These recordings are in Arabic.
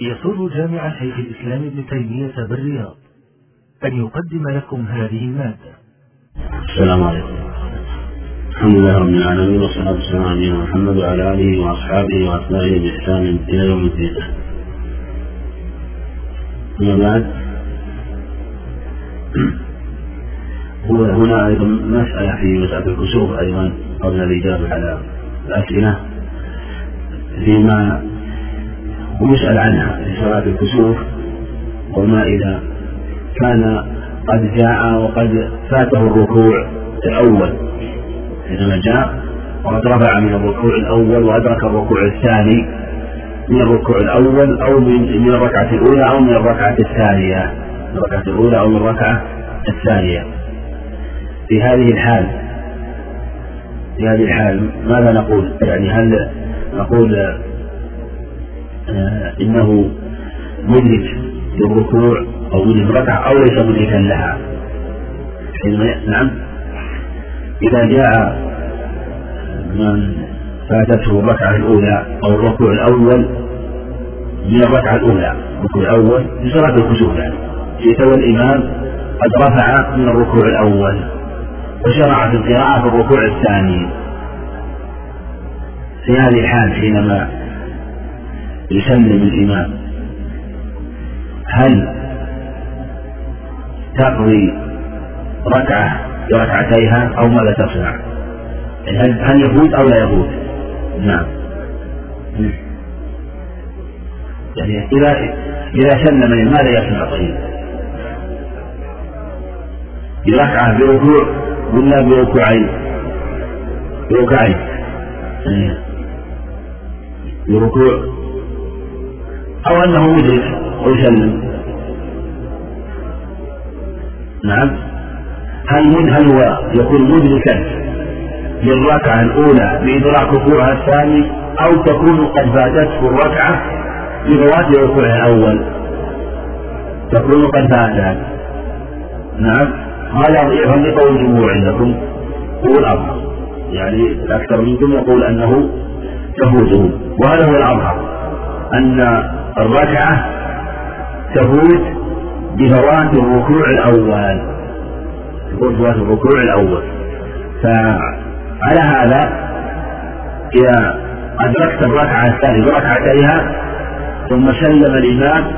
يسر جامع شيخ الإسلام ابن تيمية بالرياض أن يقدم لكم هذه المادة. السلام عليكم. الحمد لله رب العالمين والصلاة والسلام على نبينا محمد وعلى آله وأصحابه وأتباعه بإحسان إلى يوم الدين. أما بعد هنا أيضا مسألة في مسألة الكسوف أيضا قبل الإجابة على الأسئلة فيما ويسأل عنها في صلاة الكسوف وما إذا كان قد جاء وقد فاته الركوع الأول. حينما جاء وقد رفع من الركوع الأول وأدرك الركوع الثاني من الركوع الأول أو من من الركعة الأولى أو من الركعة الثانية. من الركعة الأولى أو من الركعة الثانية. في هذه الحال في هذه الحال ماذا نقول؟ يعني هل نقول إنه مدرك للركوع أو مدرك ركعة أو ليس مدركا لها. نعم. إذا جاء من فاتته الركعة الأولى أو الركوع الأول من الركعة الأولى الركوع الأول في صلاة الكسوف يعني. يتوى الإمام قد رفع من الركوع الأول وشرع في القراءة في الركوع الثاني. في هذه الحال حينما يسلم الإمام هل تقضي ركعة بركعتيها أو ماذا تصنع؟ يعني هل هل يفوت أو لا يفوت؟ نعم. يعني إذا إذا سلم ماذا يصنع طيب؟ بركعة بركوع ولا بركوعين؟ بركعين. بركوع أو أنه مدرك ويسلم. نعم. هل هل هو يكون مدركا للركعة الأولى بإدراك ركوعها الثاني أو تكون قد فاتته الركعة بفوات ركوعها الأول؟ تكون قد فاتت نعم. هذا يفهم لقول الجمهور عندكم؟ هو الأظهر. يعني الأكثر منكم يقول أنه تفوته وهذا هو الأظهر. أن الركعة تفوت بفوات الركوع الأول. تفوت بفوات الركوع الأول. فعلى هذا إذا أدركت الركعة الثانية بركعتيها ثم سلم الإمام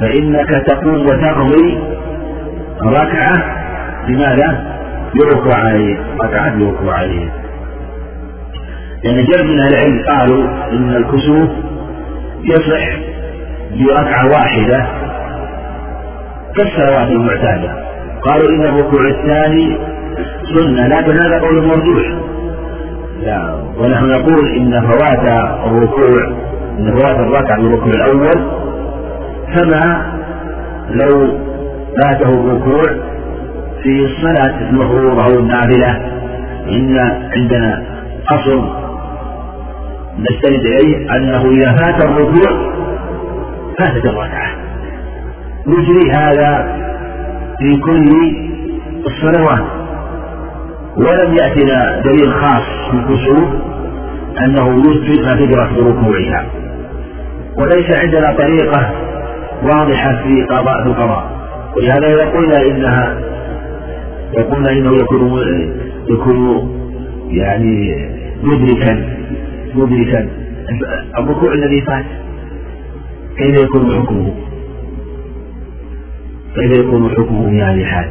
فإنك تقوم وتقضي ركعة بماذا؟ بركوعين ركعة بركوعين يعني جمع من العلم قالوا إن الكسوف يصح بركعة واحدة كالصلوات المعتادة. قالوا إن الركوع الثاني سنة لكن هذا قول مرجوح لا ونحن نقول إن فوات الركوع إن فوات الركعة بالركوع الأول كما لو فاته الركوع في الصلاة المفروضة أو النافلة. إن عندنا أصل نستند إليه أنه إذا فات الركوع فاتت الركعة نجري هذا في كل الصلوات. ولم يأتنا دليل خاص في الكسوف أنه يثبت تدرك بركوعها وليس عندنا طريقة واضحة في قضاء القضاء. ولهذا إذا قلنا إنها يقولون إنه يكون يكون يعني مدركا مدركا. الركوع الذي فات كيف يكون حكمه؟ كيف يكون حكمه في هذه الحال؟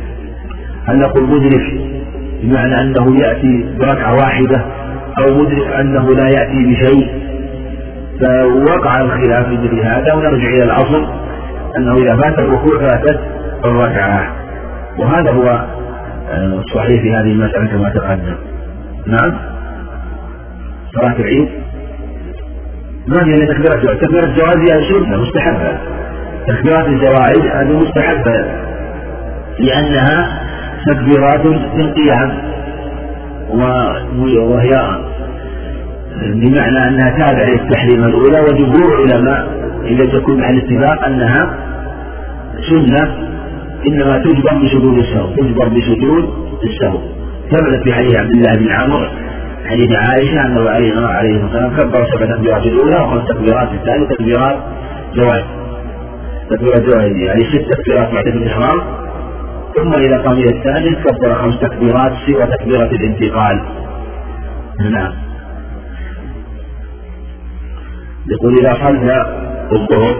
هل نقول مدرك بمعنى أنه يأتي بركعة واحدة أو مدرك أنه لا يأتي بشيء فوقع الخلاف في مثل هذا ونرجع إلى الأصل أنه إذا فات الركوع فاتت الركعة وهذا هو الصحيح في هذه المسألة كما تقدم نعم صلاة العيد ما هي تكبيرات تكبيرة الجواز هي سنة مستحبة. تكبيرات الزوائد هذه مستحبة. لأنها تكبيرات للقيام وهي بمعنى أنها تابعة للتحريم الأولى وجمهور العلماء إذا تكون على الاتفاق أنها سنة إنما تجبر بسجود السهو تجبر بسجود السهو ثبت في حديث عبد الله بن عمرو حديث عائشة أنه عليه الصلاة والسلام كبر سبع تكبيرات. الأولى وخمس تكبيرات الثانية تكبيرات جواز تكبيرة يعني ست تكبيرات بعد الإحرام. ثم إذا قام إلى الثاني كبر خمس تكبيرات سوى تكبيرة الانتقال. نعم. يقول إذا صلى الظهر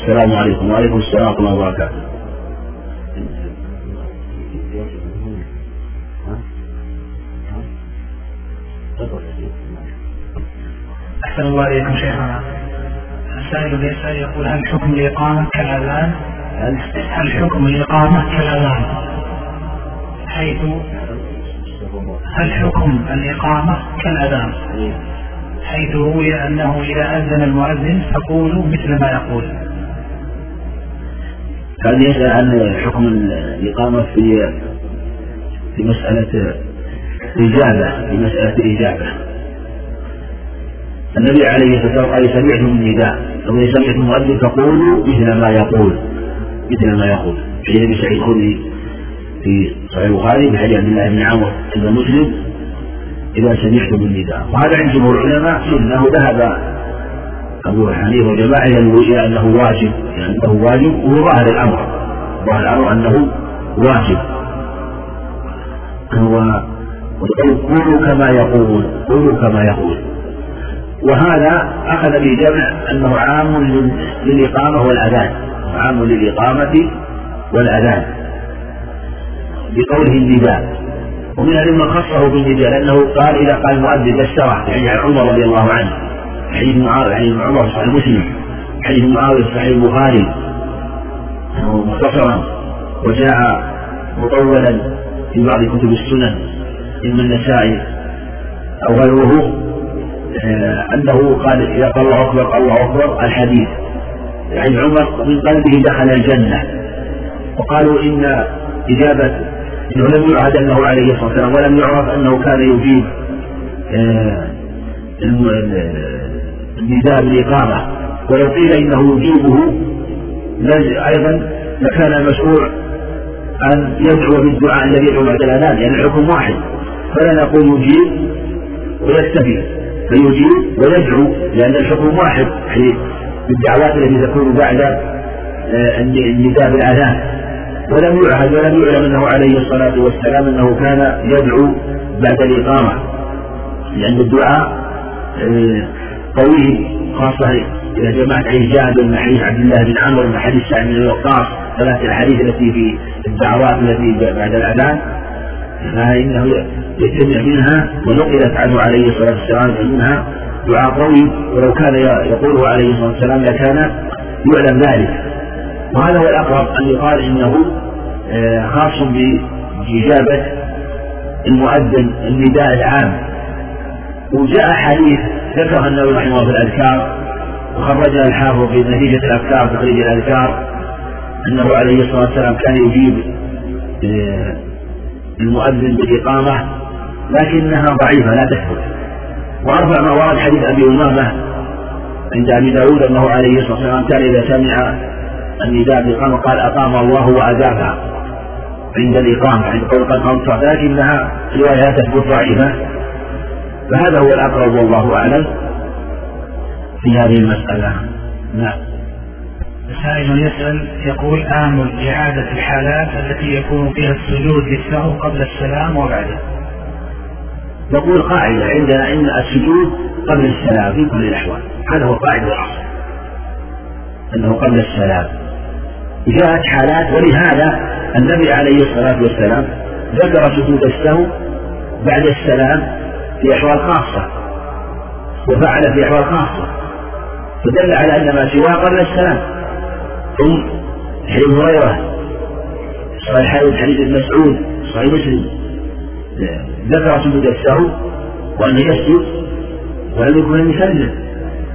السلام عليكم. وعليكم السلام ورحمة الله وبركاته. أحسن الله إليكم شيخنا السائل يسأل يقول هل حكم الإقامة كالأذان؟ هل حكم الإقامة كالأذان؟ حيث هل حكم الإقامة كالأذان؟ حيث روي أنه إذا أذن المؤذن فقولوا مثل ما يقول يسأل عن حكم الإقامة في في مسألة إجابة في مسألة إجابة النبي عليه الصلاة والسلام قال سمعتم النداء. أو سمعتم المؤذن فقولوا مثل ما يقول. مثل ما يقول. في ابي سعيد الخدري في صحيح البخاري بحديث عبد الله بن عمر عند مسلم إذا سمعتم النداء. وهذا عند جمهور العلماء. سنة وذهب أبو حنيفة وجماعة إلى أنه واجب. أنه واجب. وهو ظاهر الأمر. ظاهر الأمر أنه واجب. هو قولوا كما يقول. قولوا كما يقول. وهذا أخذ به جمع أنه عام للإقامة والأذان عام للإقامة والأذان بقوله النداء. ومن من خصه بالنداء لأنه قال إذا قال المؤذن بشره يعني عمر رضي الله عنه حديث معاوية حديث عمر صحيح مسلم حديث معاوية صحيح البخاري مختصرا وجاء مطولا في بعض كتب السنن إما النسائي أو غيره. أنه قال إذا قال الله أكبر الله أكبر الحديث. يعني عمر من قلبه دخل الجنة. وقالوا إن إجابة إنه لم يعهد أنه عليه الصلاة والسلام ولم يعرف أنه كان يجيب آه، النداء بالإقامة ولو قيل إنه يجيبه أيضا لكان المشروع أن يدعو بالدعاء الذي يدعو بعد الأذان يعني الحكم واحد. فلا نقول يجيب ويكتفي فيجيب ويدعو لأن الحكم واحد. في بالدعوات التي تكون بعد آه، النداء بالآذان ولم يعهد ولم يعلم أنه عليه الصلاة والسلام أنه كان يدعو بعد الإقامة. لأن الدعاء آه، طويل خاصة إذا جمعت حديث جابر من حديث عبد الله بن عمرو من حديث سعد بن وقاص ثلاث الأحاديث التي في الدعوات التي بعد الأذان. فإنه يجتمع منها ونقلت عنه عليه الصلاة والسلام منها. دعاء طويل ولو كان يقوله عليه الصلاة والسلام لكان يعلم ذلك. وهذا هو الأقرب أن يقال إنه آه، خاص بإجابة المؤذن النداء العام. وجاء حديث ذكرها النووي رحمه الله في الأذكار وخرجها الحافظ في نتيجة الأذكار تخريج الأذكار أنه عليه الصلاة والسلام كان يجيب آه، المؤذن بالإقامة لكنها ضعيفة لا تثبت وأرفع ما ورد حديث أبي أمامة عند أبي داود أنه عليه الصلاة والسلام كان إذا سمع النداء بالإقامة قال أقام الله وأجابها عند الإقامة عند قول قد قامت لكنها رواية تثبت ضعيفة. فهذا هو الأقرب والله أعلم في هذه المسألة. نعم. سائل يسأل يقول آمل إعادة الحالات التي يكون فيها السجود للسهو قبل السلام وبعده. نقول قاعدة عندنا إن السجود قبل السلام في كل الأحوال. هذا هو قاعدة الأصل أنه قبل السلام. جاءت حالات ولهذا النبي عليه الصلاة والسلام ذكر سجود السهو بعد السلام في أحوال خاصة وفعل في أحوال خاصة فدل على أن ما سواه قبل السلام. ثم حديث هريرة صحيح حديث ابن مسعود صحيح مسلم. ذكر سجود السهو وأنه يسجد ولم يكن لم يسلم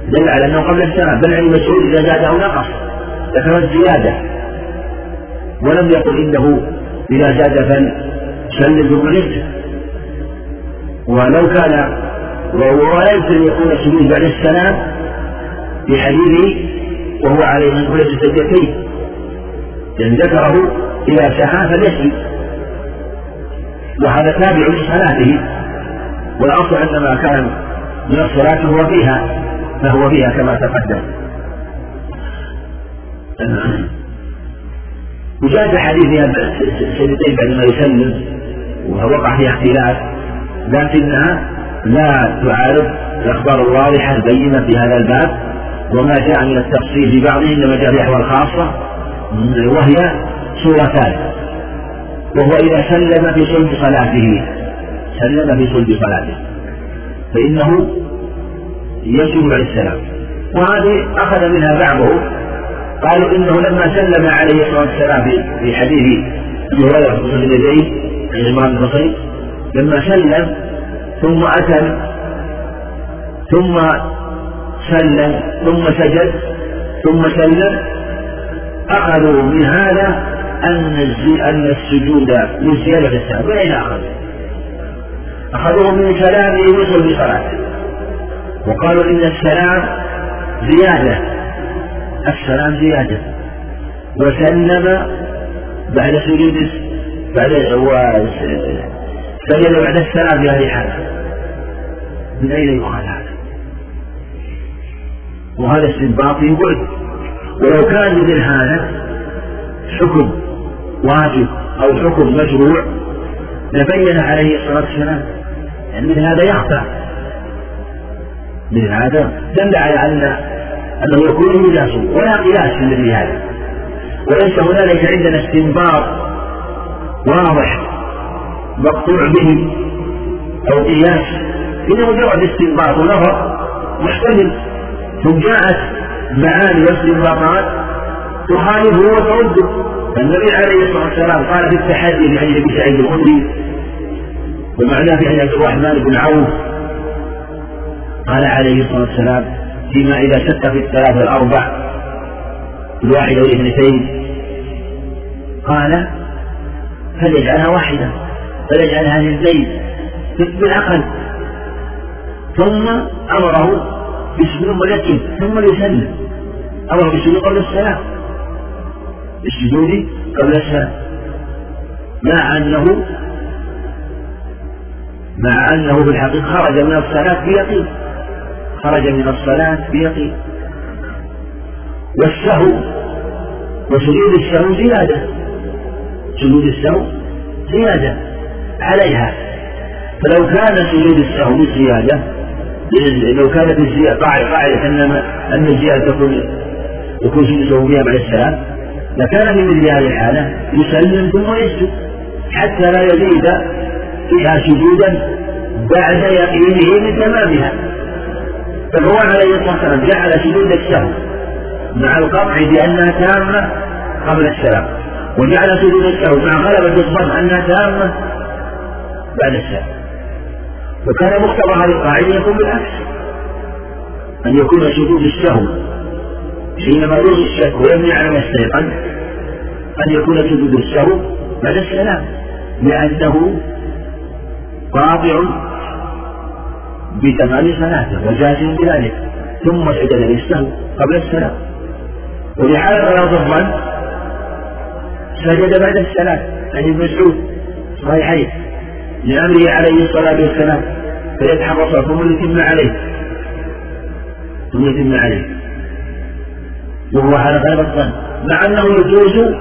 دل على أنه قبل السلام بل عن مسعود إذا زاد أو نقص ذكر الزيادة. ولم يقل إنه إذا زاد فلسلم ثم ولو كان ولا يمكن أن يكون السجود بعد السلام في حديثه وهو عليه من كل سجدتين. لأن ذكره إذا سعى فليسجد. وهذا تابع لصلاته. والأصل أن ما كان من الصلاة هو فيها فهو فيها كما تقدم. وجاء حديث سيدتين بعدما يسلم ووقع فيها اختلاف لكنها لا تعارض الأخبار الواضحة البينة في هذا الباب وما جاء من التفصيل في بعضه إنما جاء في أحوال خاصة وهي صورتان. وهو إذا سلم في صلب صلاته. سلم في صلب صلاته. فإنه يسجد على السلام. وهذه أخذ منها بعضه. قالوا إنه لما سلم عليه الصلاة والسلام في حديث أبي هريرة في اليدين عن الإمام البصري لما سلم ثم أتى ثم سلم ثم سجد ثم سلم أخذوا من هذا أن أن السجود لزيادة السلام وأين أخذوا؟ أخذوه من كلامه وصل بصلاته وقالوا إن السلام زيادة. السلام زيادة. وسلم بعد سجود بعد سجد بعد السلام في هذه الحالة. من أين يؤخذ هذا؟ وهذا استنباط في بعد ولو كان مثل هذا حكم. واجب أو حكم مشروع لبين عليه الصلاة والسلام يعني مثل هذا يخفى. مثل هذا دل على أن أنه يكون قياس ولا قياس في مثل هذا. وليس هنالك عندنا استنباط واضح مقطوع به أو قياس إنه مجرد استنباط ونظر محتمل ثم جاءت معاني واستنباطات تخالفه وترده. فالنبي عليه الصلاة والسلام قال في التحدي لحديث أبي سعيد الخدري ومعناه في حديث عبد الرحمن بن عوف قال عليه الصلاة والسلام فيما إذا شك في الثلاث الاربع الواحده والاثنتين قال فليجعلها واحدة فليجعلها اثنتين بالعقل ثم أمره بالسجود ولكن ثم يسلم أمره بالسجود قبل السلام بالسجود قبل السلام مع انه مع أنه في الحقيقة خرج من الصلاة بيقين. خرج من الصلاة بيقين. والسهو وسجود السهو زيادة. سجود السهو زيادة عليها. فلو كان سجود السهو بزياده لو كانت الزيادة قاعدة أن أن الزيادة تكون يكون سجوده فيها بعد السلام لكان في مثل هذه الحالة يسلم ثم يسجد حتى لا يزيد فيها سجودا بعد يقينه من تمامها. فهو عليه الصلاة والسلام جعل سجود السهو مع القطع بأنها تامة قبل السلام وجعل سجود السهو مع غلبة الظن أنها تامة بعد السلام. وكان مقتضى هذه القاعدة يكون بالعكس أن يكون سجود السهو حينما يلغي الشك ويبني على ما استيقن أن يكون سجود السهو بعد السلام لأنه قاطع بتمام صلاته وجازم بذلك ثم سجد للسهو قبل السلام. ولحال غلاظ الظن سجد بعد السلام عن ابن مسعود صحيحين لأمره عليه الصلاة والسلام فيتحرص ثم يتم عليه. ثم يتم عليه. وهو على غير الظن. مع أنه يجوز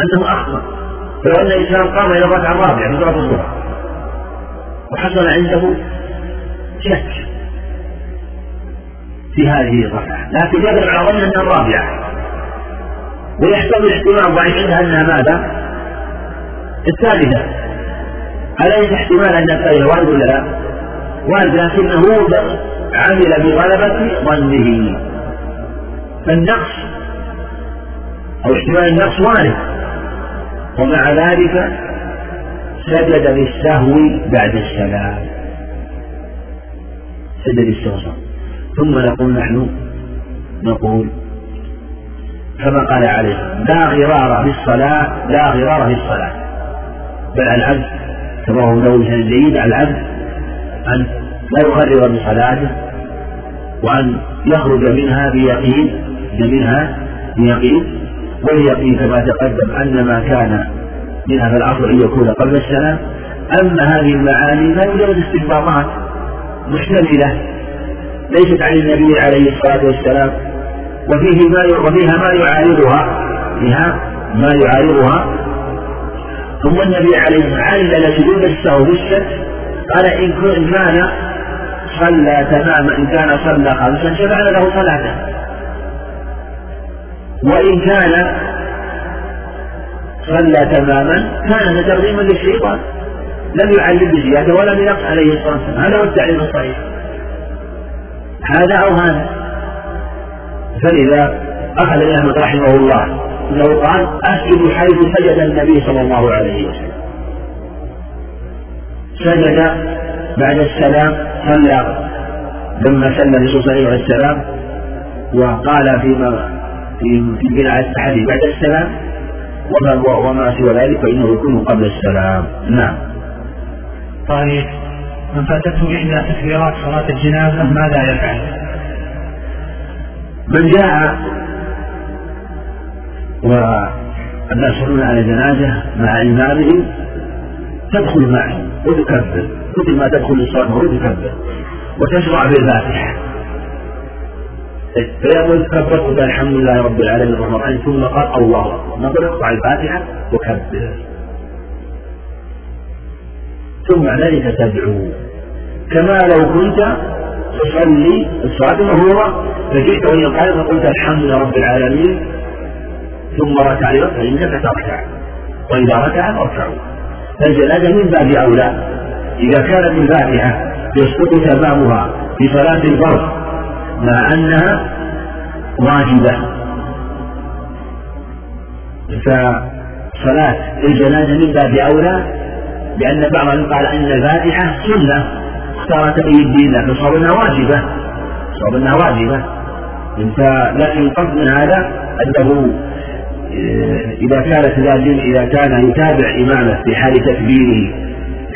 أنه أخطأ. فلو أن الإنسان قام إلى الركعة الرابعة في صلاة الظهر وحصل عنده شك في هذه الركعة. لكن يغلب على ظن أنها الرابعة. ويحتمل احتمال ضعيف عندها أنها ماذا؟ الثالثة. أليس احتمال أن الثالثة وارد ولا لا؟ وارد لكنه عمل بغلبة ظنه. فالنقص أو احتمال النقص وارد. ومع ذلك سجد للسهو بعد السلام. سجد للسهو ثم نقول نحن نقول كما قال عليه لا غرار في الصلاة لا غرار في الصلاة. بل العبد كما هو نوع جيد على العبد أن لا يغرر بصلاته وأن يخرج منها بيقين منها بيقين واليقين كما تقدم أن ما كان منها في الأصل أن يكون قبل السلام أما هذه المعاني فمجرد استنباطات محتملة ليست عن النبي عليه الصلاة والسلام وفيه ما وفيها ما يعارضها فيها ما يعارضها. ثم النبي عليه الصلاة والسلام علل سجود السهو قال إن كان صلى تماما إن كان صلى خمسا شفعنا له صلاته وإن كان صلى تماما كان ترغيما للشيطان. لم يعلم بزيادة ولم ينقص عليه الصلاة والسلام. هذا هو التعليم الصحيح. هذا أو هذا. فلذا أخذ أحمد رحمه الله أنه قال أسجد حيث سجد النبي صلى الله عليه وسلم. سجد بعد السلام صلى لما سلم الرسول صلى الله عليه وسلم وقال فيما في في بناء التحدي بعد السلام. وما وما سوى ذلك فإنه يكون قبل السلام. نعم. طيب. من فاتته إحدى تكبيرات صلاة الجنازة ماذا يفعل؟ من جاء والناس يصلون على جنازة مع إمامهم تدخل معه وتكبر. مثل ما تدخل الصلاة وتكبر وتشرع بالفاتحة. فيقول وقال الحمد لله رب العالمين الرحمن ثم قال الله. أكبر نقول اقطع الفاتحة وكبر. ثم بعد ذلك تدعو. كما لو كنت تصلي الصلاة المفروضة فجئت وهي قائمة فقلت الحمد لله رب العالمين. ثم ركع فإنك تركع. وإذا ركع فاركعوا فالجنازة من باب أولى. إذا كانت الفاتحة يسقط تمامها في صلاة الفرض مع أنها واجبة. فصلاة الجنازة من باب أولى لأن بعضهم قال أن الفاتحة سنة. اختار تقي الدين لكن صار أنها واجبة. صار أنها واجبة. لكن القصد من هذا أنه آه، إذا كانت إذا كان يتابع إمامه في حال تكبيره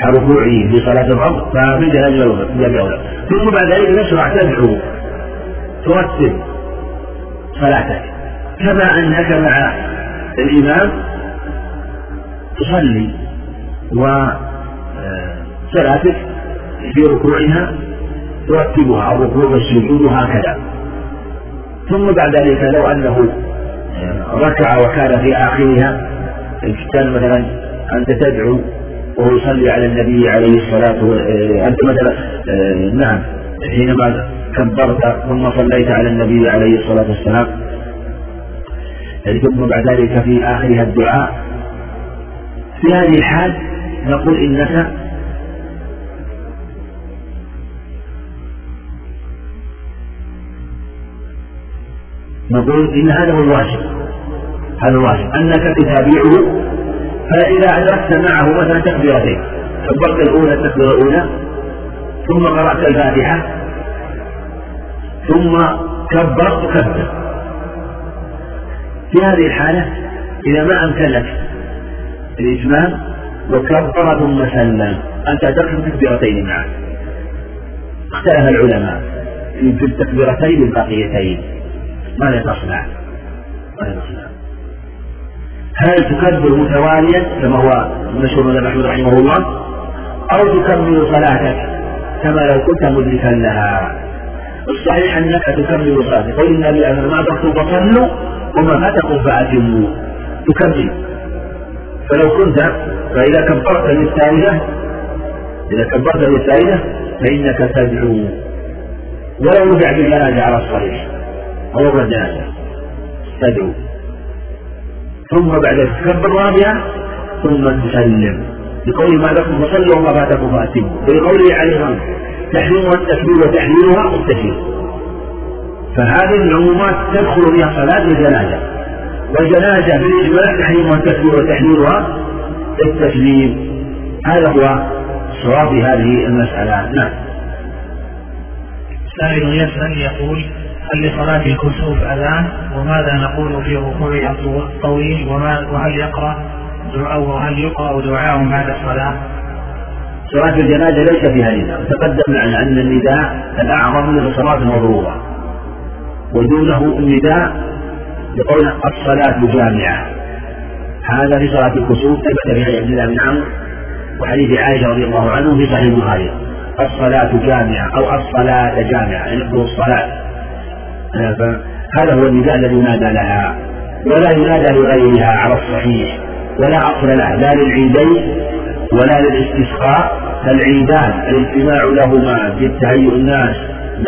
ركوعه في صلاة الرب فمن جهاز أولى. ثم بعد ذلك نشرع تدعو ترتب صلاتك كما أنك مع الإمام تصلي وصلاتك في ركوعها ترتبها الركوع والسجود هكذا ثم بعد ذلك لو أنه ركع وكان في آخرها كان مثلا أنت تدعو وهو يصلي على النبي عليه الصلاة والسلام أنت مثلا نعم حينما كبرت ثم صليت على النبي عليه الصلاة والسلام. ثم بعد ذلك في آخرها الدعاء. في هذه الحال نقول إنك نقول إن هذا هو الواجب. هذا الواجب. أنك تتابعه فإذا أدركت معه مثلا تكبيرتين كبرت الأولى التكبيرة الأولى ثم قرأت الفاتحة ثم كبر في هذه الحالة إذا ما أمكن لك الإتمام وكبر ثم سلم أنت أدركت تكبيرتين معه اختلف العلماء في التكبيرتين الباقيتين ماذا تصنع؟ ماذا تصنع؟ هل تكبر متواليا كما هو مشهور من محمود رحمه الله أو تكمل صلاتك كما لو كنت مدركا لها الصحيح أنك تكمل صلاتك قول النبي عليه ما أدركتم فصلوا وما فاتكم فأتموا تكمل فلو كنت فإذا كبرت للثالثة إذا كبرت للثالثة فإنك تدعو. ولو رجع بالجنازة على الصحيح أو الرجاجة تدعو. ثم بعد تكبر رابعا ثم تسلم. بقول ما لكم فصلوا وما فاتكم فأتموا. ولقوله عليه الصلاه تحريمها التكبير وتحليلها التكبير فهذه العمومات تدخل فيها صلاة الجنازة. والجنازة بالإجماع تحريمها التكبير وتحليلها التسليم. هذا هو صواب هذه المسألة. نعم. سائل يسأل يقول هل لصلاة الكسوف أذان؟ وماذا نقول في ركوعها الطويل وهل يقرأ دعاء وهل يقرأ دعاء بعد الصلاة؟ صلاة الجنازة ليس فيها نداء، تقدم معنا أن النداء الأعظم من الصلاة المفروضة ودونه النداء بقول الصلاة جامعة. هذا في صلاة الكسوف ثبت في عبد الله بن عمرو وحديث عائشة رضي الله عنه في صحيح البخاري. الصلاة جامعة أو الصلاة جامعة يعني الصلاة. هذا هو النداء الذي ينادى لها. ولا ينادى لغيرها على الصحيح. ولا أصل له لا للعيدين ولا للاستسقاء فالعيدان الاجتماع لهما في الناس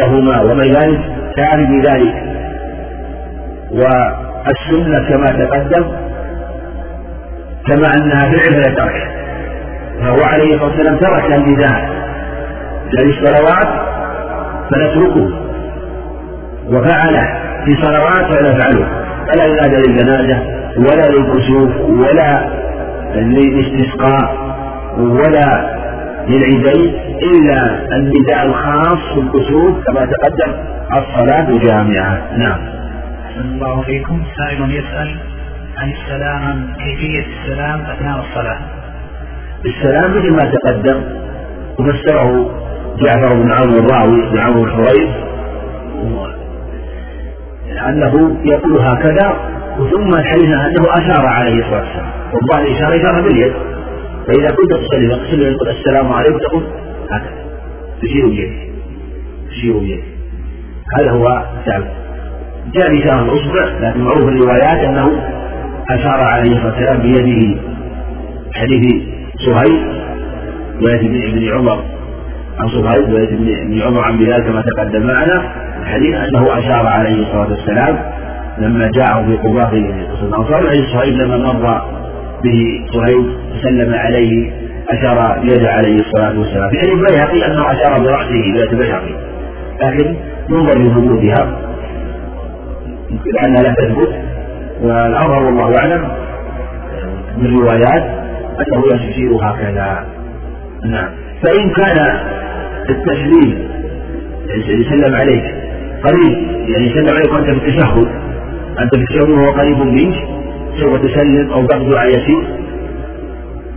لهما وما ذلك كان بذلك والسنة كما تقدم كما أنها فعل ترك. فهو عليه الصلاة والسلام ترك النداء. للصلوات فنتركه. وفعله في صلوات فلا نفعله فلا ينادى للجنازة ولا للكسوف ولا للاستسقاء. ولا للعيدين إلا النداء الخاص في الكسوف كما تقدم الصلاة جامعة نعم. أحسن الله فيكم سائل يسأل عن السلام عن كيفية السلام أثناء الصلاة؟ السلام مثل ما تقدم وفسره جعفر بن عمرو الراوي بن عمرو الحريث أنه يقول هكذا وثم الحديث أنه أشار عليه الصلاة والسلام. والله الإشارة إشارة باليد فإذا كنت تصلي فاغسل يقول السلام عليكم تقول هكذا. تشير بيدك تشير بيدك هذا هو السبب جاء بإشارة الأصبع لكن معروف الروايات أنه أشار عليه الصلاة والسلام بيده. حديث سهيل رواية ابن عمر. عن صهيب رواية ابن عمر عن بلال كما تقدم معنا. الحديث أنه أشار عليه الصلاة والسلام لما جاءه في قصة الأنصار عليه صهيب لما مر به صهيب سلم عليه أشار بيده عليه الصلاة والسلام. في حديث البيهقي أنه أشار برأسه بيد البيهقي. لكن ينظر لثبوتها لأنها لا تثبت. والأظهر والله أعلم. من الروايات أنه يشير هكذا. نعم. فإن كان التسليم يسلم عليك قريب يعني يسلم عليك وأنت في التشهد. أنت في التشهد وهو قريب منك. سوف تسلم أو على يسير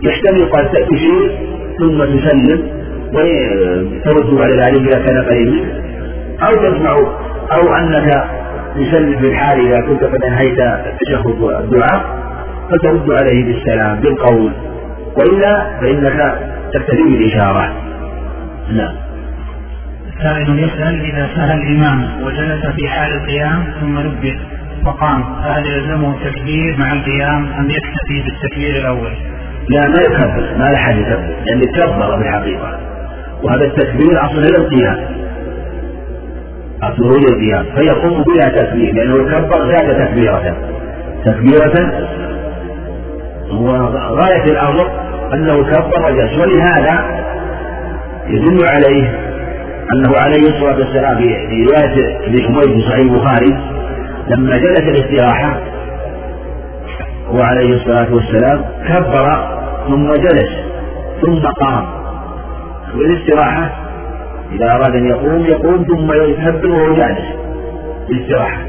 يحتمل قد تشير ثم تسلم وترد على العلم إذا كان قريب منك أو تسمع أو أنك تسلم الحال إذا كنت قد أنهيت التشهد والدعاء فترد عليه بالسلام بالقول. وإلا فإنك تقتدي بالإشارة. نعم. سائل يسأل إذا سهى الإمام وجلس في حال القيام ثم نبه وقام فهل يلزمه التكبير مع القيام أم يكتفي بالتكبير الأول؟ لا ما يكبر ما يكبر. لأن كبر بالحقيقة وهذا التكبير أصل القيام. أصله القيام. فيقوم بلا تكبير لأنه كبر زاد تكبيرة. تكبيرة وغاية الأمر أنه كبر وجلس ولهذا يدل عليه أنه عليه الصلاة والسلام في رواية ابن حميد في صحيح البخاري لما جلس الاستراحة وعليه الصلاة والسلام كبر ثم جلس ثم قام. والاستراحة إذا أراد أن يقوم يقوم ثم يكبر وهو جالس الاستراحة.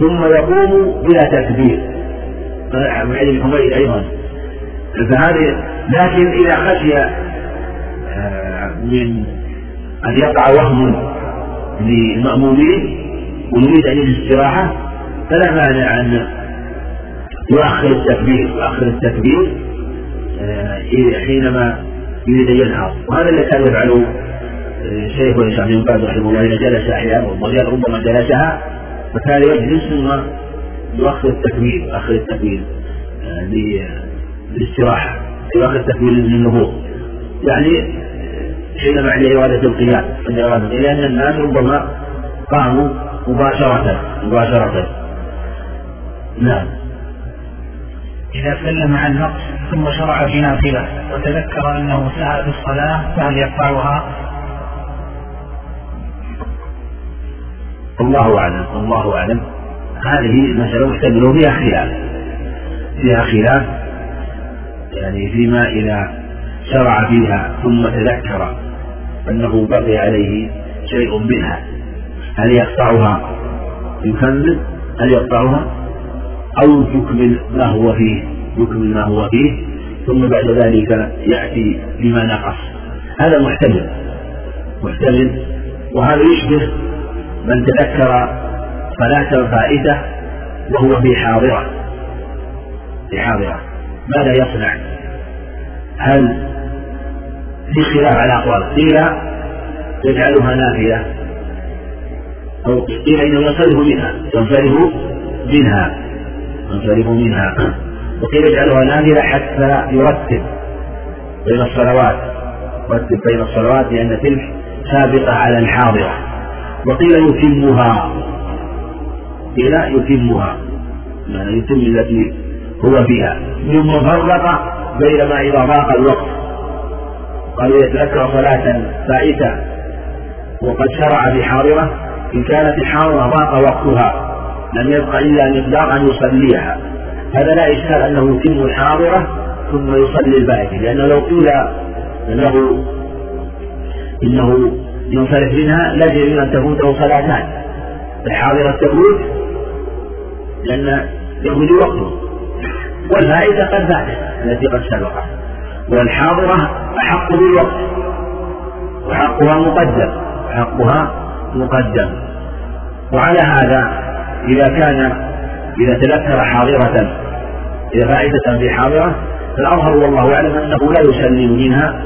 ثم يقوم بلا تكبير. مع ابن حميد أيضا. فهذه لكن إذا خشي آه، من أن يقع وهم للمأمومين ويريد أن يجلس استراحة فلا مانع أن يؤخر التكبير يؤخر التكبير آه، حينما يريد أن ينهض. وهذا الذي كان يفعله آه، شيخ الإسلام ابن باز رحمه الله إذا جلس أحيانا ربما جلسها فكان يجلس ثم يؤخر التكبير يؤخر التكبير للاستراحة يؤخر التكبير للنهوض. يعني حينما عند إرادة القيام عند إرادة لأن الناس ربما قاموا مباشرة مباشرة. نعم. إذا سلم عن نقص ثم شرع في نافلة وتذكر أنه سعى في الصلاة فهل يقطعها؟ الله أعلم الله أعلم. هذه مسألة محتملة فيها خلاف. فيها خلاف يعني فيما إذا شرع فيها ثم تذكر أنه بقي عليه شيء منها. هل يقطعها؟ يكمل هل يقطعها؟ أو يكمل ما هو فيه يكمل ما هو فيه ثم بعد ذلك يأتي بما نقص. هذا محتمل محتمل وهذا يشبه من تذكر صلاة فائدة وهو في حاضرة. في حاضرة. ماذا يصنع؟ هل في خلاف على أقوال؟ قيل يجعلها نافلة. أو قيل إنه ينصرف منها ينصرف منها. ينصرف منها. وقيل يجعلها نافلة حتى يرتب بين الصلوات يرتب بين الصلوات لأن تلك سابقة على الحاضرة. وقيل يتمها. قيل يتمها. يعني يتم التي هو فيها ثم فرق بينما إذا ضاق الوقت. قالوا يتذكر صلاة فائتة. وقد شرع في حاضرة. إن كانت الحاضرة ضاق وقتها. لم يبق إلا مقدار أن يصليها. هذا لا إشكال أنه يتم الحاضرة ثم يصلي الباقي لأنه لو قيل أنه إنه ينصرف منها لازم أن تفوته صلاتان. الحاضرة تفوت لأن يخرج وقته. والفائدة قد فاتت التي قد سبقت. والحاضرة أحق بالوقت. وحقها مقدم. حقها مقدم. وعلى هذا إذا كان إذا تذكر حاضرة إذا فائدة في حاضرة فالأظهر والله أعلم أنه لا يسلم منها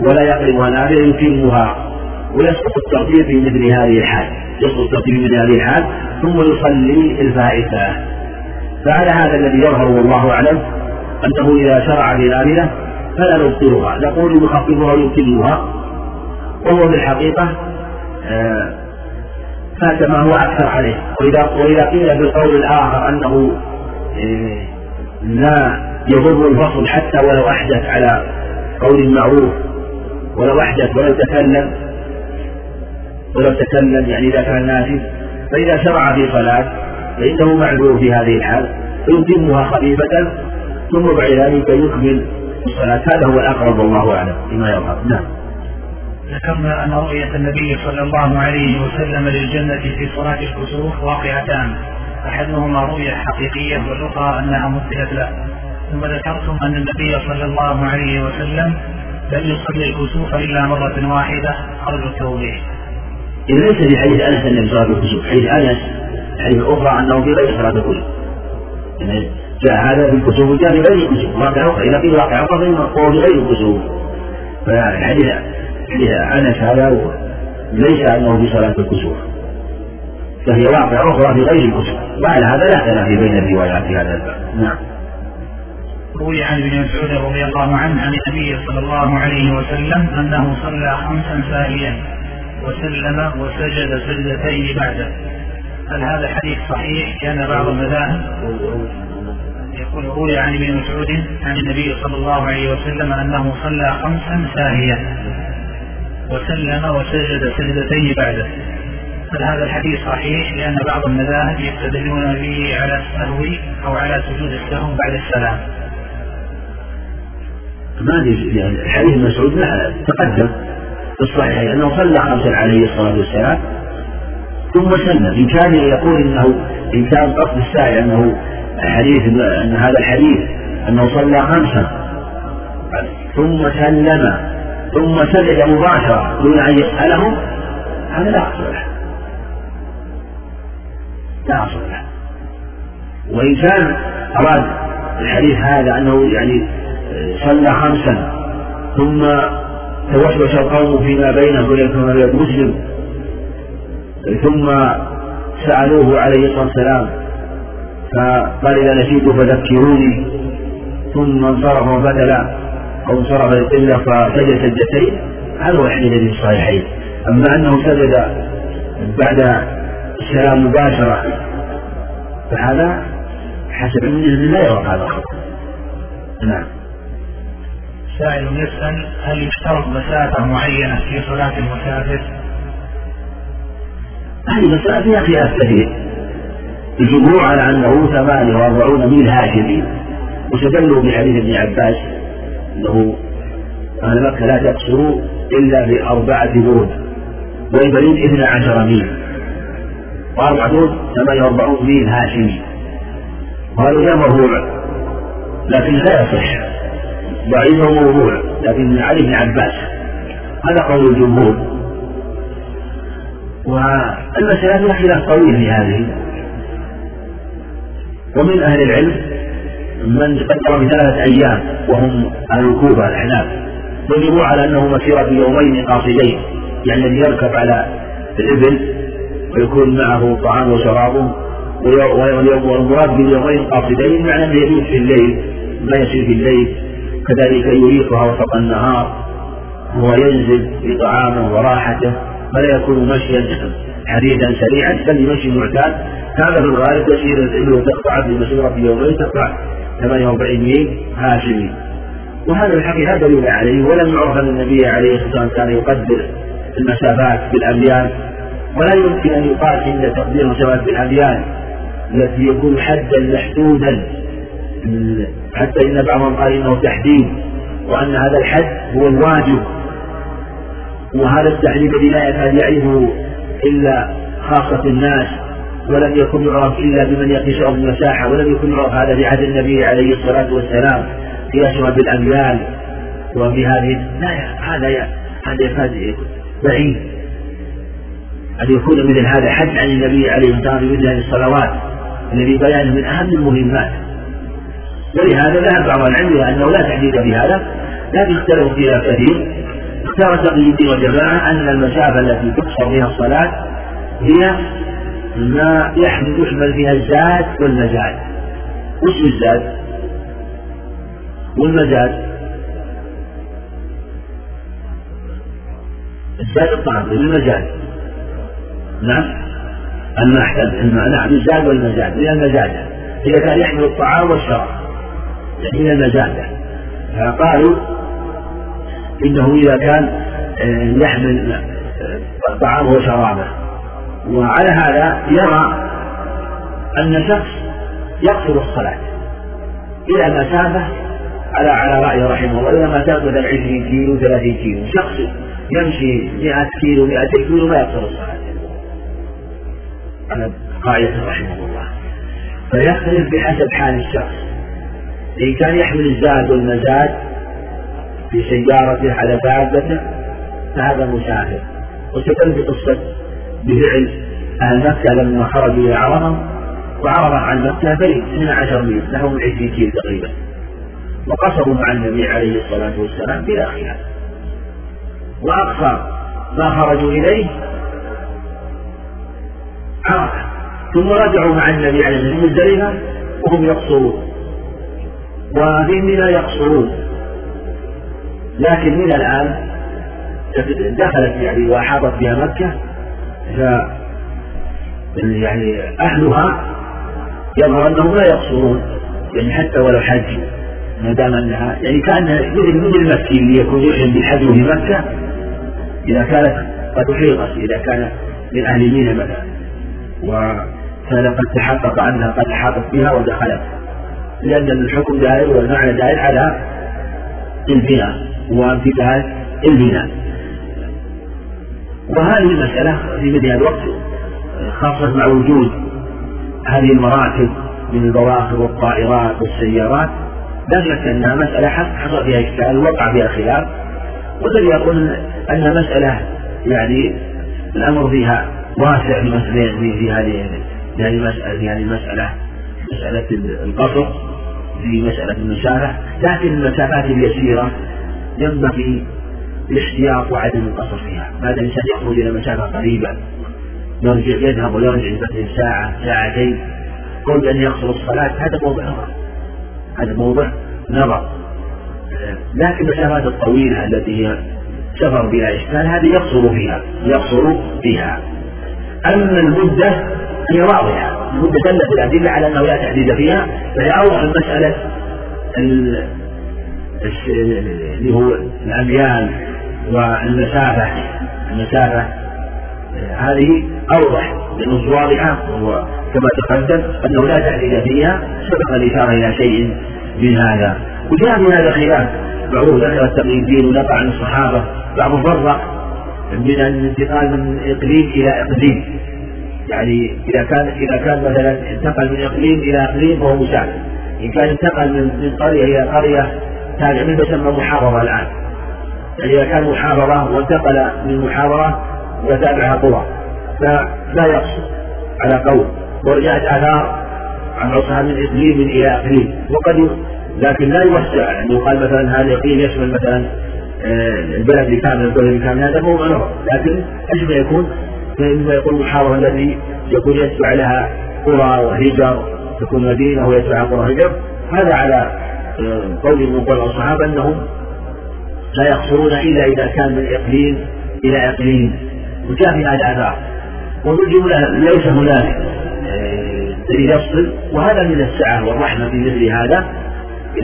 ولا يقربها نافلة يتمها ويسقط الترتيب في مثل هذه الحال يسقط الترتيب في مثل هذه الحال ثم يصلي الفائتة. فعلى هذا الذي يظهر والله أعلم أنه إذا شرع في نافلة فلا نبطلها نقول يخففها ويتمها وهو في الحقيقة آه فات ما هو أكثر عليه. وإذا وإذا قيل في القول الآخر أنه آه لا يضر الفصل حتى ولو أحدث على قول معروف ولو أحدث ولو تكلم ولو تكلم يعني إذا كان ناسي فإذا شرع في صلاة فإنه معذور في هذه الحال. فيتمها خفيفة ثم بعد ذلك يكمل الصلاة. هذا هو الأقرب والله أعلم فيما يظهر. نعم. ذكرنا أن رؤية النبي صلى الله عليه وسلم للجنة في صلاة الكسوف واقعتان أحدهما رؤية حقيقية والأخرى أنها مثلت له ثم ذكرتم أن النبي صلى الله عليه وسلم لم يصلي الكسوف إلا مرة واحدة أرجو التوضيح. ليس في حديث أنس الله عليه وسلم حديث أنس حديث أخرى أنه في غير صلاة الكسوف. جاء هذا في الكسوف وجاء في غير الكسوف، واقع أخرى إذا قيل واقع أخرى فهو في غير الكسوف. فحديث حديث أنس هذا ليس أنه في صلاة الكسوف. فهي واقع أخرى في غير الكسوف، وعلى هذا لا تنافي بين الروايات في هذا الباب. نعم. روي عن ابن مسعود رضي الله عنه عن النبي صلى الله عليه وسلم أنه صلى خمسا ساهيا وسلم وسجد سجدتين بعده هل هذا حديث صحيح كان بعض المذاهب يقول روي عن ابن مسعود عن النبي صلى الله عليه وسلم أنه صلى خمسا ساهيا وسلم وسجد سجدتين بعده. هل هذا الحديث صحيح لأن بعض المذاهب يستدلون به على السهو أو على سجود السهو بعد السلام؟ ما أدري يعني حديث مسعود تقدم في الصحيحين انه صلى خمسا عليه الصلاة والسلام ثم سلم. إن كان يقول إنه إن كان قصد السائل أنه حديث أن هذا الحديث أنه صلى خمسا ثم سلم. ثم سجد مباشرة دون أن يسالهم هذا لا اصل له. لا اصل له. وإن كان أراد الحديث هذا أنه يعني صلى خمسا ثم توسوس القوم فيما بينهم وما بين مسلم ثم سألوه عليه الصلاة والسلام فقال إذا نسيت فذكروني ثم انصرف وبدل أو انصرف للقبلة فسجد سجدتين هذا هو الذي في الصحيحين أما أنه سجد بعد السلام مباشرة فهذا حسب علم لا يرى هذا الخطأ نعم. سائل يسأل هل يشترط مسافة معينة في صلاة المسافر؟ هذه مسألة فيها خلاف كثير الجمهور على أنه ثمانية وأربعون ميل هاشمي واستدلوا بحديث ابن عباس أنه أهل مكة لا تقصروا إلا بأربعة برود والبريد اثنا عشر ميل. وأربعة برود ثمانية وأربعون ميل هاشمي. لا مرفوع لكن لا يصح. ضعيف وموضوع لكن من علي بن عباس. هذا قول الجمهور. والمسألة فيها خلاف طويل في هذه. ومن أهل العلم من قدر بثلاثة أيام وهم أهل الكوفة الأحناف وجبوا على أنه مسيرة يومين قاصدين يعني الذي يركب على الإبل ويكون معه طعام وشرابه والمراد باليومين قاصدين معنى أنه يجوز في الليل ما يسير في الليل. كذلك يريقها وسط النهار هو ينزل بطعامه وراحته فلا يكون مشيا حديثا سريعا بل يمشي معتاد. هذا في الغالب تسير الإبل وتقطع بالمسيره في يومين تقطع 48 ميل هاشمي وهذا الحقيقة لا دليل عليه ولم يعرف أن النبي عليه الصلاة والسلام كان يقدر المسافات بالاميال ولا يمكن أن يقال إن تقدير المسافات بالاميال التي يكون حدا محدودا حتى إن بعضهم قال إنه تحديد وأن هذا الحد هو الواجب. وهذا التحديد الذي لا يكاد يعرفه إلا خاصة الناس ولم يكن يعرف إلا بمن يقيس المساحة ولم يكن يعرف هذا في عهد النبي عليه الصلاة والسلام قياسها بالاميال وبهذه لا هذا هذا يكاد بعيد. أن يكون مثل هذا حد عن النبي عليه الصلاة والسلام بمثل هذه الصلوات. الذي بيانه من أهم المهمات. ولهذا ذهب بعض العلم إلى أنه لا تحديد بهذا. لكن اختلفوا فيها كثير. اختار تقي الدين والجماعة أن المسافة التي تقصر فيها الصلاة هي ما يحمل يحمل فيها الزاد والمزاد وش الزاد؟ والمزاد الزاد الطعام والمزاد نعم. المحتل نعم الزاد والمزاد من المزادة إذا كان يحمل الطعام والشراب. من المزادة فقالوا إنه إذا كان آه، يحمل آه، طعامه وشرابه. وعلى هذا يرى أن شخص يقصر الصلاة إلى مسافة على على رأي رحمه الله إلى مسافة مثلا 20 كيلو 30 كيلو. شخص يمشي 100 كيلو 200 كيلو ما يقصر الصلاة. على قاعدة رحمه الله. فيختلف بحسب حال الشخص. إن كان يحمل الزاد والمزاد في سيارته على دابته فهذا مسافر. وستنفي قصة بفعل أهل مكة لما خرجوا إلى عرفة وعرفة عن مكة بعيد 12 ميل نحو 20 كيلو تقريبا. وقصروا مع النبي عليه الصلاة والسلام بلا خلاف. وأقصى ما خرجوا إليه عرفة. ثم رجعوا مع النبي عليه الصلاة والسلام وهم يقصرون. وفي منى يقصرون. لكن من الآن دخلت يعني وأحاطت بها مكة يعني أهلها يظهر أنهم لا يقصرون يعني حتى ولو حج ما دام أنها يعني كأنها مثل مثل المكي اللي يكون يحرم بالحج في مكة إذا كانت قد أحيطت إذا كان من أهل ميناء مثلا وكان قد تحقق أنها قد أحاطت بها ودخلت. لأن الحكم دائر والمعنى دائر على البناء وانتفاذ البناء. وهذه المسألة في مثل هذا الوقت خاصة مع وجود هذه المراكب من البواخر والطائرات والسيارات لا شك أنها مسألة حصل فيها إشكال وقع فيها خلاف والذي يقول أنها مسألة يعني الأمر فيها واسع في مسألة في هذه هذه المسألة في هذه المسألة مسألة القصر في مسألة المسافة لكن المسافات اليسيرة ينبغي الاحتياط وعدم القصر فيها بعد الإنسان يخرج إلى مسافة قريبة يرجع يذهب ويرجع مثلا ساعة ساعتين قل أن يقصر الصلاة هذا موضع نظر. هذا موضع نظر. لكن المسافات الطويلة التي هي سفر بلا إشكال هذه يقصر فيها. يقصر فيها. أما المدة هي واضحة. المدة دلت الأدلة على أنه لا تحديد فيها. فهي أوضح مسألة اللي هو الأميال. والمسافة. المسافة هذه أوضح لأنه واضحة كما تقدم أنه لا تحديد فيها سبق الإشارة إلى شيء من هذا. وجاء من هذا خلاف. معروف ذكر التقي الدين ونقع عن الصحابة. بعضهم فرق من الانتقال من إقليم إلى إقليم. يعني إذا كان إذا كان مثلا انتقل من إقليم إلى إقليم فهو مسافر. إن كان انتقل من من قرية إلى قرية تابع من تسمى محافظة الآن. يعني إذا كان محافظة وانتقل من محافظة وتابعها قرى فلا يقصد على قول ورجعت آثار عن عصها من إقليم إلى إقليم وقد لكن لا يوسع يعني يقال مثلا هذا الإقليم يشمل مثلا آه، البلد اللي كامل البلد اللي كامل هذا مو نظر لكن أجمع يكون مما يقول المحاورة التي يكون يتبع لها قرى وهجر تكون مدينة ويتبع قرى هجر هذا على آه، قول من قول الصحابة أنهم لا يقصرون إلا إذا كان من إقليم إلى إقليم وجاء في هذا آثار وبالجملة ليس هناك آه، دليل يفصل وهذا من السعة والرحمة في مثل هذا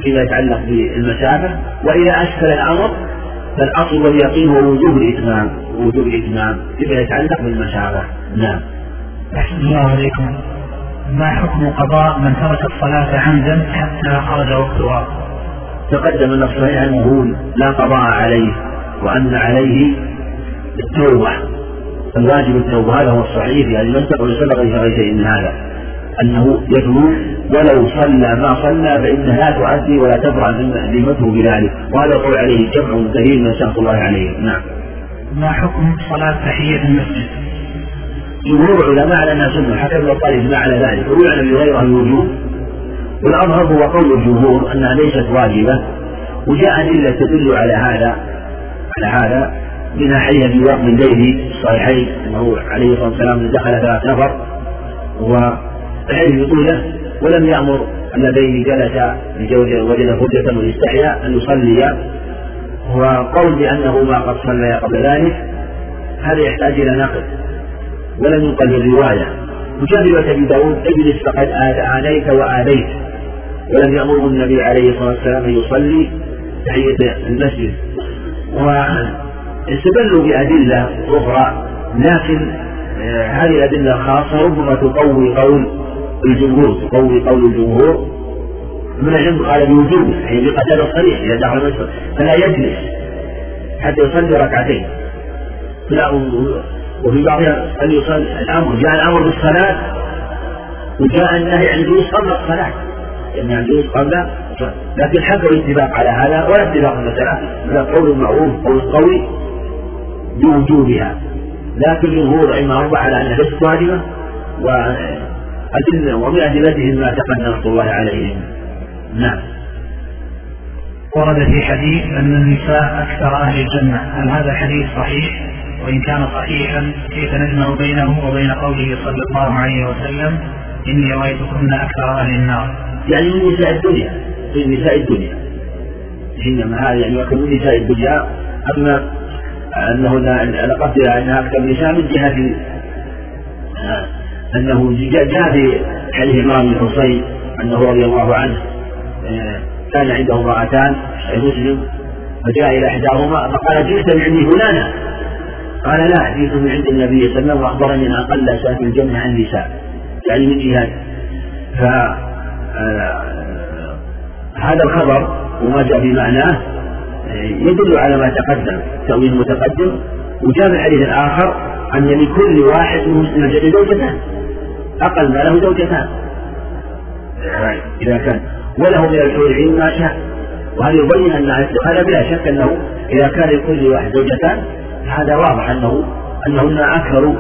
فيما يتعلق بالمسافة. وإذا أشكل الأمر فالأصل واليقين هو وجوب الإتمام وجوب الإتمام فيما يتعلق بالمسافة. نعم. أحسن الله عليكم. ما حكم قضاء من ترك الصلاة عمدا حتى خرج وقتها؟ تقدم أن الصحيح أنه لا قضاء عليه وأن عليه التوبة. الواجب التوبة هذا هو الصحيح في هذه المسألة وسبق في غير شيء من هذا. أنه يتوب ولو صلى ما صلى فإنها لا تؤدي ولا تبرأ ذمته بذلك. وهذا يقول عليه جمع كثير من شرط الله عليه. نعم. ما حكم صلاة تحية المسجد؟ جمهور العلماء على سنة حتى ابن الطالب ما على ذلك. ويعلم بغيرها الوجوب والأظهر هو قول الجمهور أنها ليست واجبة وجاء أدلة تدل على هذا على هذا منها حديث أبي وقت من ليلي الصحيحين أنه عليه الصلاة والسلام دخل ثلاث نفر والحديث يطوله ولم يأمر اللذين جلس وجد فرجة واستحيا أن يصلي وقول بأنه ما قد صلى قبل ذلك هذا يحتاج إلى نقد ولم ينقل الرواية وجاء أبي داود اجلس فقد آذيت وآذيت ولم يأمره النبي عليه الصلاة والسلام أن يصلي تحية المسجد. واستدلوا بأدلة أخرى لكن آه، هذه الأدلة الخاصة ربما تقوي قول الجمهور تقوي قول الجمهور. من العلم قال بوجوب يعني بقتل الصريح إذا دخل المسجد فلا يجلس حتى يصلي ركعتين. لا وفي بعضها أن يصلي الأمر جاء الأمر بالصلاة وجاء النهي عن الجلوس قبل الصلاة. يعني الجلوس قبل. لكن حكوا الاتفاق على هذا ولا اتفاق المسألة لا قول معروف قول قوي بوجوبها. لكن جمهور أربعة على أنها ليست واجبة وأدلة ومن أدلتهم ما تقدم الله عليهم. نعم. ورد في حديث أن النساء أكثر أهل الجنة. هل هذا حديث صحيح؟ وإن كان صحيحا كيف نجمع بينه وبين قوله صلى الله عليه وسلم إني رأيتكن أكثر أهل النار؟ يعني من نساء الدنيا من نساء الدنيا. حينما هذا يعني من نساء الدنيا أما أنه لقد أنها أكثر نساء من جهة آه، أنه جاء في حديث إمام الحصين أنه رضي الله عنه آه، كان عنده امرأتان مسلم فجاء إلى إحداهما فقال جئت من عندي فلانة. قال لا جئت من عند النبي صلى الله عليه وسلم وأخبرني أن أقل أساس الجنه عن النساء يعني من آه، هذا الخبر وما جاء في معناه آه، يدل على ما تقدم تأويل متقدم وجاء في الحديث الآخر أن لكل واحد من الجنة زوجتان أقل ما له زوجتان. إذا كان وله من الحور العين ما شاء وهذا يبين أن هذا بلا شك أنه إذا كان لكل واحد زوجتان هذا واضح أنه أنهن أكثر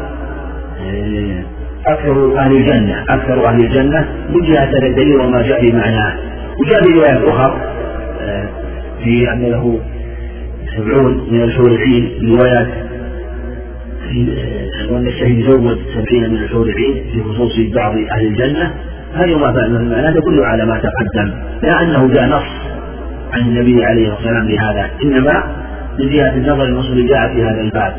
أكثر أهل الجنة أكثر أهل الجنة من جهة الدليل وما جاء في معناه. وجاء رواية أخرى في أن له سبعون من الحور العين روايات وأن الشهيد زوج سبعين من الحور العين في خصوص بعض أهل الجنة. هذه ما المعنى تدل على ما تقدم. لا أنه جاء نص عن النبي عليه الصلاة والسلام بهذا إنما من جهة النظر المصري جاء في هذا الباب.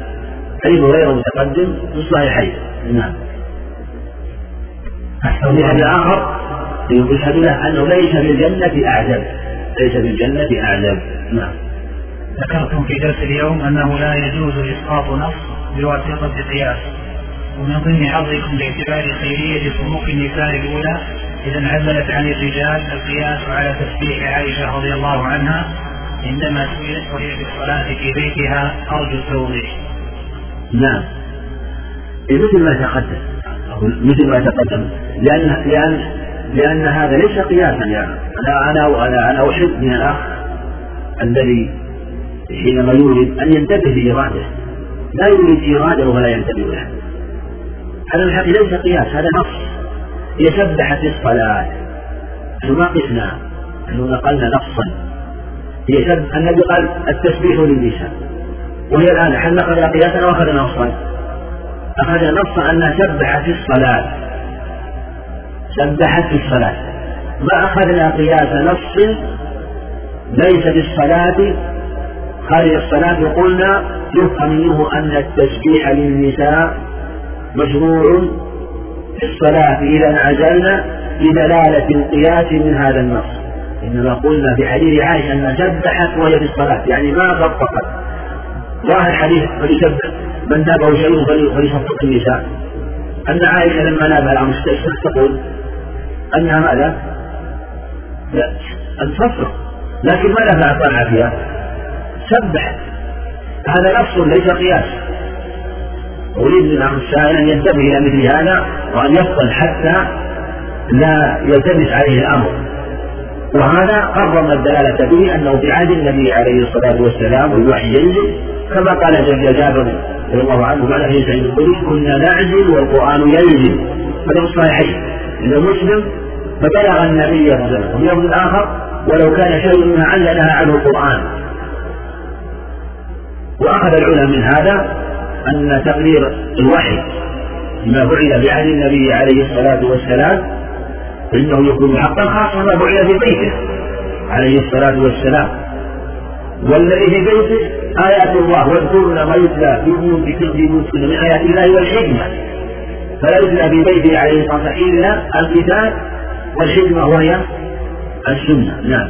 حديث غير متقدم في الصحيحين. نعم. الحديث الآخر يشهد له أنه ليس في الجنة أعجب. ليس في الجنة أعجب. نعم. ذكرتم في درس اليوم أنه لا يجوز إسقاط نص بواسطة قياس ومن ضمن حظكم باعتبار خيرية فروق النساء الأولى إذا انعزلت عن الرجال القياس على تسبيح عائشة رضي الله عنها عندما سئلت وهي في الصلاة في بيتها أرجو التوضيح. نعم. مثل ما تقدم. مثل ما تقدم. لأن لأن لأن هذا ليس قياسا يعني أنا أنا أنا أنا أحب من الأخ الذي حينما يريد أن ينتبه لإراده. لا يريد إراده ولا ينتبه له. هذا الحقيقة ليس قياس هذا نص. يسبح في الصلاة ما قسنا نحن نقلنا نصا. هي النبي قال التسبيح للنساء. وهي الآن هل نقل قياسا أو أخذنا نصا؟ أخذ نص أن سبح في الصلاة. سبحت في الصلاة. ما أخذنا قياس نص ليس في الصلاة خارج الصلاة وقلنا يفهم منه أن التسبيح للنساء مشروع في الصلاة إذا انعزلنا بدلالة القياس من هذا النص. إنما قلنا في حديث عائشة أن سبحت وهي في الصلاة. يعني ما طبقت ظاهر الحديث فليسبح من نابه شيء فليصفق النساء. أن عائشة لما نابها الأمر تقول أنها ماذا؟ لا أن تصفق لكن ماذا فعل فيها؟ سبحت هذا نص ليس قياس. أريد من أخ السائل أن ينتبه إلى مثل هذا وأن يفطن حتى لا يلتبس عليه الأمر. وهذا قرر الدلالة به أنه في عهد النبي عليه الصلاة والسلام والوحي ينزل كما قال جابر رضي الله عنه بعد حديث سعيد الخدري كنا نعزل والقرآن ينزل هذا في الصحيحين. مسلم فبلغ النبي صلى الله عليه وسلم وفي الآخر ولو كان شيء ما علنها عنه القرآن. وأخذ العلماء من هذا أن تقدير الوحي ما بعث بعهد النبي عليه الصلاة والسلام فإنه يكون حقا خاصة ما في بيته عليه الصلاة والسلام. والذي في بيته آيات الله واذكرن ما يتلى في بيوتكن من آيات الله والحكمة. فلا يتلى في بيته عليه الصلاة والسلام إلا الكتاب والحكمة وهي السنة. نعم.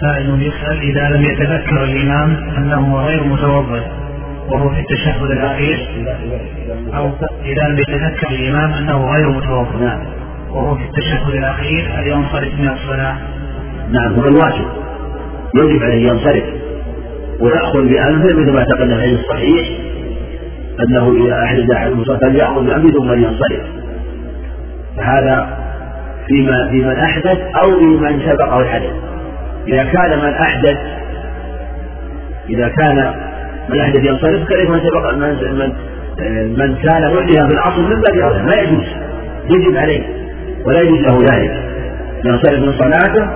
سائل يسأل إذا لم يتذكر الإمام أنه غير متوضئ. وهو في التشهد الأخير أو إذا لم يتذكر الإمام أنه غير متوضئ نعم. وهو في التشهد الأخير هل ينصرف من الصلاة؟ نعم هو الواجب. يجب عليه ينصرف. ويأخذ بأنفه مثل ما تقدم في الصحيح أنه إذا أحدث أحد المصلى فليأخذ بأنفه ثم لينصرف. فهذا فيما في من أحدث أو في من سبقه الحدث إذا كان من أحدث إذا كان من أحدث ينصرف كيف من سبق من من, من كان محدثا في الأصل من باب أولى ما يجوز. يجب عليه. ولا يجوز له ذلك. ينصرف من صلاته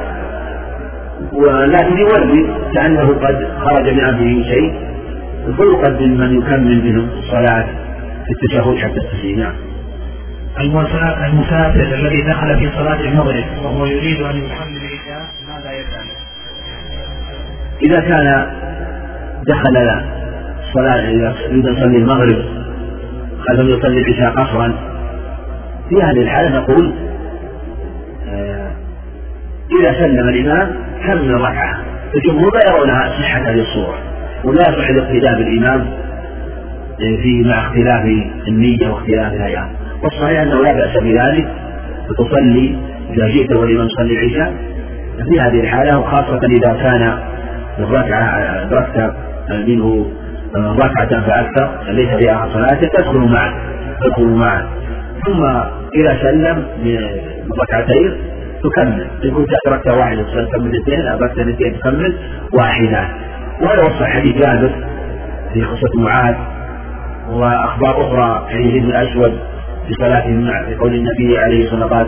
ولكن يولي كأنه قد خرج من أمره شيء. فيقدم من يكمل منهم الصلاة في التشهد حتى التسليم. نعم. المسافر الذي دخل في صلاة المغرب وهو يريد أن يصلي العشاء ماذا يفعل؟ إذا كان دخل صلاة إذا يصلي المغرب قبل يصلي العشاء قصرا. في هذه الحالة نقول آه، إذا سلم الإمام كمل الركعة الجمهور لا يرون صحة هذه الصورة ولا يصح الاقتداء بالإمام آه، في مع اختلاف النية واختلاف الهيئات والصحيح أنه لا بأس بذلك وتصلي إذا جئت والإمام يصلي العشاء. في هذه الحالة وخاصة إذا كان الركعة أدركت منه ركعة فأكثر ليس في آخر صلاته تدخل معه تدخل معه. ثم إذا سلم ركعتين تكمل. كنت أدركت واحدة تكمل اثنين أدركت اثنتين تكمل واحدة. وهذا وصف حديث جابر في قصة معاذ وأخبار أخرى حديث ابن الأسود في صلاته مع قول النبي عليه الصلاة والسلام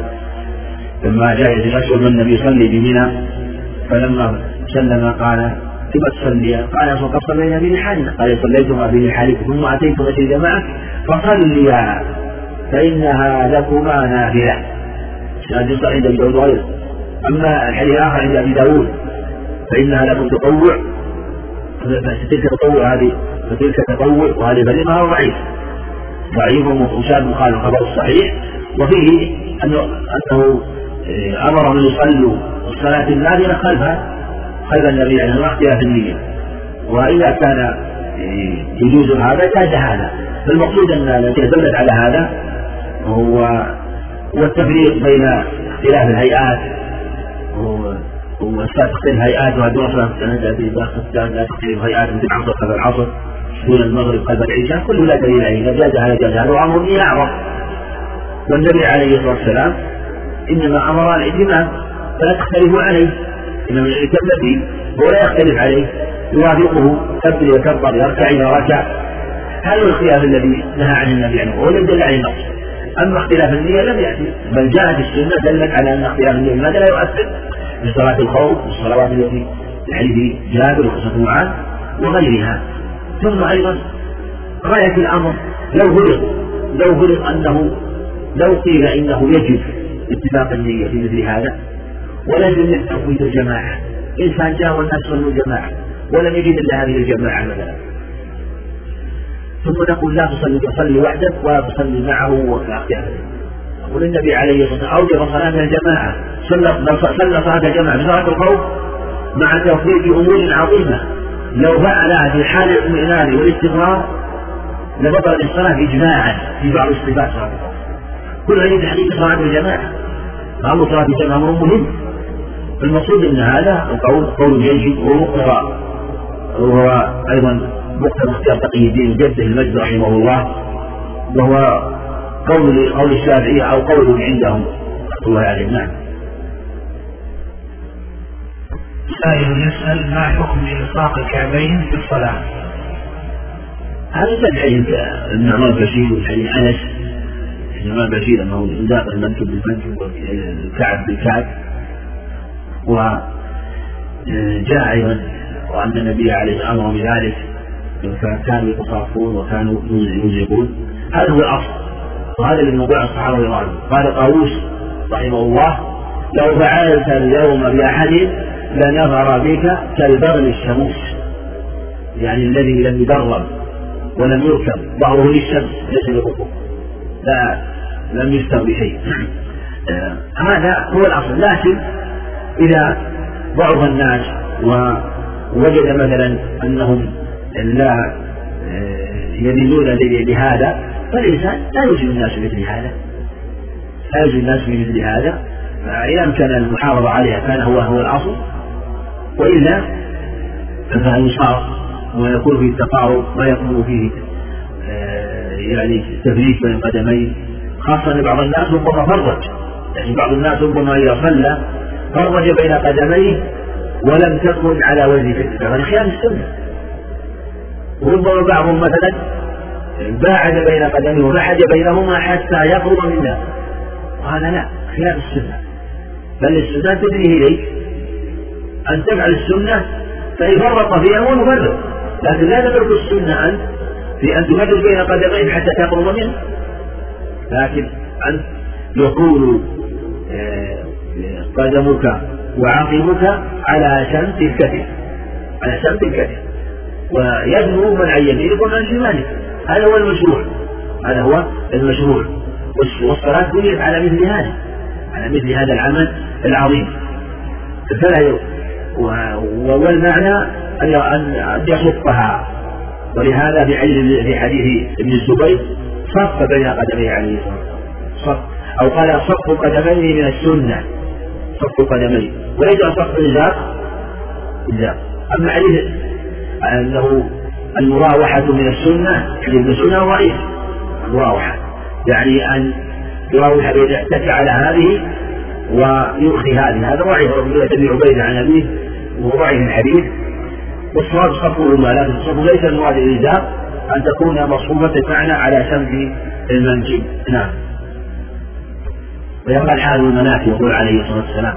لما جاء ابن الأسود والنبي يصلي بمنى فلما سلم قال ثم تصلي قال فقد صلينا بنحالنا قال صليتما بنحالكم ثم أتيتم مسجد الجماعة فصليا فإنها لكما نافلة. هذا عند أبي داود وغيره أما الحديث الآخر عند أبي داود. فإنها لكم تطوع. فتلك تطوع هذه. فتلك تطوع. وهذه فريضة ضعيف ضعيف ومشابه مخالف الخبر الصحيح. وفيه أنه أنه آه، أمر من يصلوا الصلاة النافلة خلفها. خلف النبي عليه الصلاة والسلام في النية. وإذا كان آه، يجوز هذا جاز هذا. فالمقصود أن التي دلت على هذا هو هو التفريق بين اختلاف الهيئات وإثبات تختلف هيئات ودراسة لا تختلف هيئات مثل العصر قبل العصر دون المغرب قبل العشاء كله لا دليل عليه. جاز هذا جاز هذا وأمر أعظم والنبي عليه الصلاة والسلام إنما أمر الائتمام فلا تختلفوا عليه. إنما يعتم به هو لا يختلف عليه يوافقه كبر وكبر يركع إذا ركع هذا الخلاف الذي نهى عن النبي عنه الذي دل عليه النص. أما اختلاف النية لم يأتي بل جاءت السنة دلت على أن اختلاف النية لماذا لا يؤثر؟ في صلاة الخوف والصلوات التي في حديث جابر وقصة معاذ وغيرها. ثم أيضا غاية الأمر لو فرض لو فرض أنه لو قيل إنه يجب اتفاق النية في مثل هذا ولم تفويت الجماعة. إنسان جاء والناس صلوا جماعة. ولم يجد إلا هذه الجماعة مثلا. ثم نقول لا تصلي تصلي وحدك ولا تصلي معه وكافر يقول النبي عليه الصلاة والسلام أوجب صلاة الجماعة. صلى صلى صلاة الجماعة. بصلاة الخوف؟ مع توفيق أمور عظيمة. لو فعلها في حال الاطمئنان والاستقرار لبطل الصلاة إجماعا في بعض الصفات. صلاة كل هذه تحقيق صلاة الجماعة. أمر صلاة الجماعة أمر مهم. المقصود أن هذا القول قول جيد ومقتضى وهو أيضا مقتضى اختيار تقي الدين جده المجد رحمه الله وهو قول قول الشافعية أو قول عندهم. رحمة الله عليهم نعم. سائل يسأل ما حكم إلصاق الكعبين في الصلاة؟ هذا الحديث النعمان بشير وحديث أنس. النعمان بشير أنه إلزاق المنكب بالمنكب والكعب بالكعب وجاء أيضا وأن النبي عليه والسلام بذلك كانوا يتصافون وكانوا ينزقون هذا هو الأصل وهذا اللي موضوع الصحابة رضي الله عنهم. قال طاووس رحمه الله لو فعلت اليوم بأحد لنظر بك كالبغل الشموس. يعني الذي لم يدرب ولم يركب ظهره للشمس ليس للركوب لا لم يستر بشيء. آه، هذا هو الأصل. لكن إذا ضعف الناس ووجد مثلا أنهم لا آه، يميلون لهذا فالإنسان لا يوجد الناس مثل هذا. لا يوجد الناس مثل هذا. فإذا أمكن المحافظة عليها كان هو هو الأصل. وإلا فيصار ويكون فيه التقارب ويكون فيه آه، يعني تفريق بين قدميه خاصة أن بعض الناس ربما فرج يعني بعض الناس ربما إذا صلى فرج بين قدميه ولم تكن على وجه فتنة هذا خلاف السنة. وربما بعضهم مثلا باعد بين قدميه وبعد بينهما حتى يقرب منها هذا لا خلاف السنة. بل السنة تدريه إليك أن تفعل السنة فإن فرط فيها هو مفرط. لكن لا تترك السنة أنت في أن تفرق بين قدمين حتى تقرب منه. لكن أن يكون آه، قدمك وعقبك على شمس الكتف على شمس الكتف. ويدنو من عن يمينك ومن عن شمالك. هذا هو المشروع. هذا هو المشروع. والصلاة بنيت على مثل هذا على مثل هذا العمل العظيم. فلا والمعنى أن يصفها. ولهذا في في حديث ابن الزبير صف بين قدميه عليه الصلاة والسلام. صف أو قال صف قدميه من السنة. صف قدميه وليس صف الإزار إزار أما حديث أنه المراوحة من السنة حديث السنة ضعيف المراوحة. يعني أن يراوح يتكئ على هذه ويرخي هذه. هذا ضعيف ابن عبيد عن أبيه وهو ضعيف الحديث والصواب صفهما لكن الصف ليس المراد الإلزام أن تكون مصفوفة معنى على شمس المنجم نعم. ويبقى الحال المناخ يقول عليه الصلاة والسلام.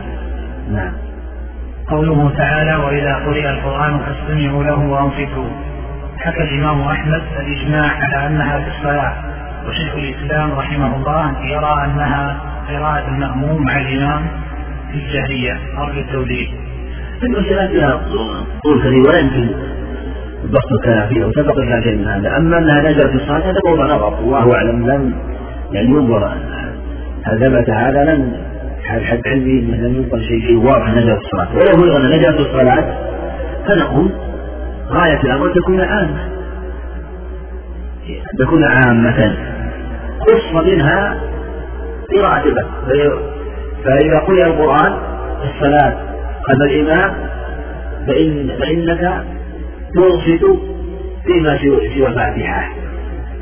نعم. قوله تعالى وإذا قرئ القرآن فاستمعوا له وأنصتوا حكى الإمام أحمد الإجماع على أنها في الصلاة. وشيخ الإسلام رحمه الله يرى أنها قراءة المأموم مع الإمام في الجهرية. أو في التوجيه المسألة فيها طول كثير ولا يمكن بسط الكلام فيها وسبق الكلام من هذا أما أنها نزلت في الصلاة هذا موضوع نظر. والله أعلم لم يعني ينظر. هل ثبت هذا لم حد علمي لم ينقل شيء شيء واضح في الصلاة. ولو بلغ أن نزل في الصلاة فنقول غاية الأمر تكون عامة. تكون عامة. خص منها قراءة فإذا قرئ القرآن في الصلاة خلف الإمام فإن فإنك تنصت فيما سوى الفاتحة.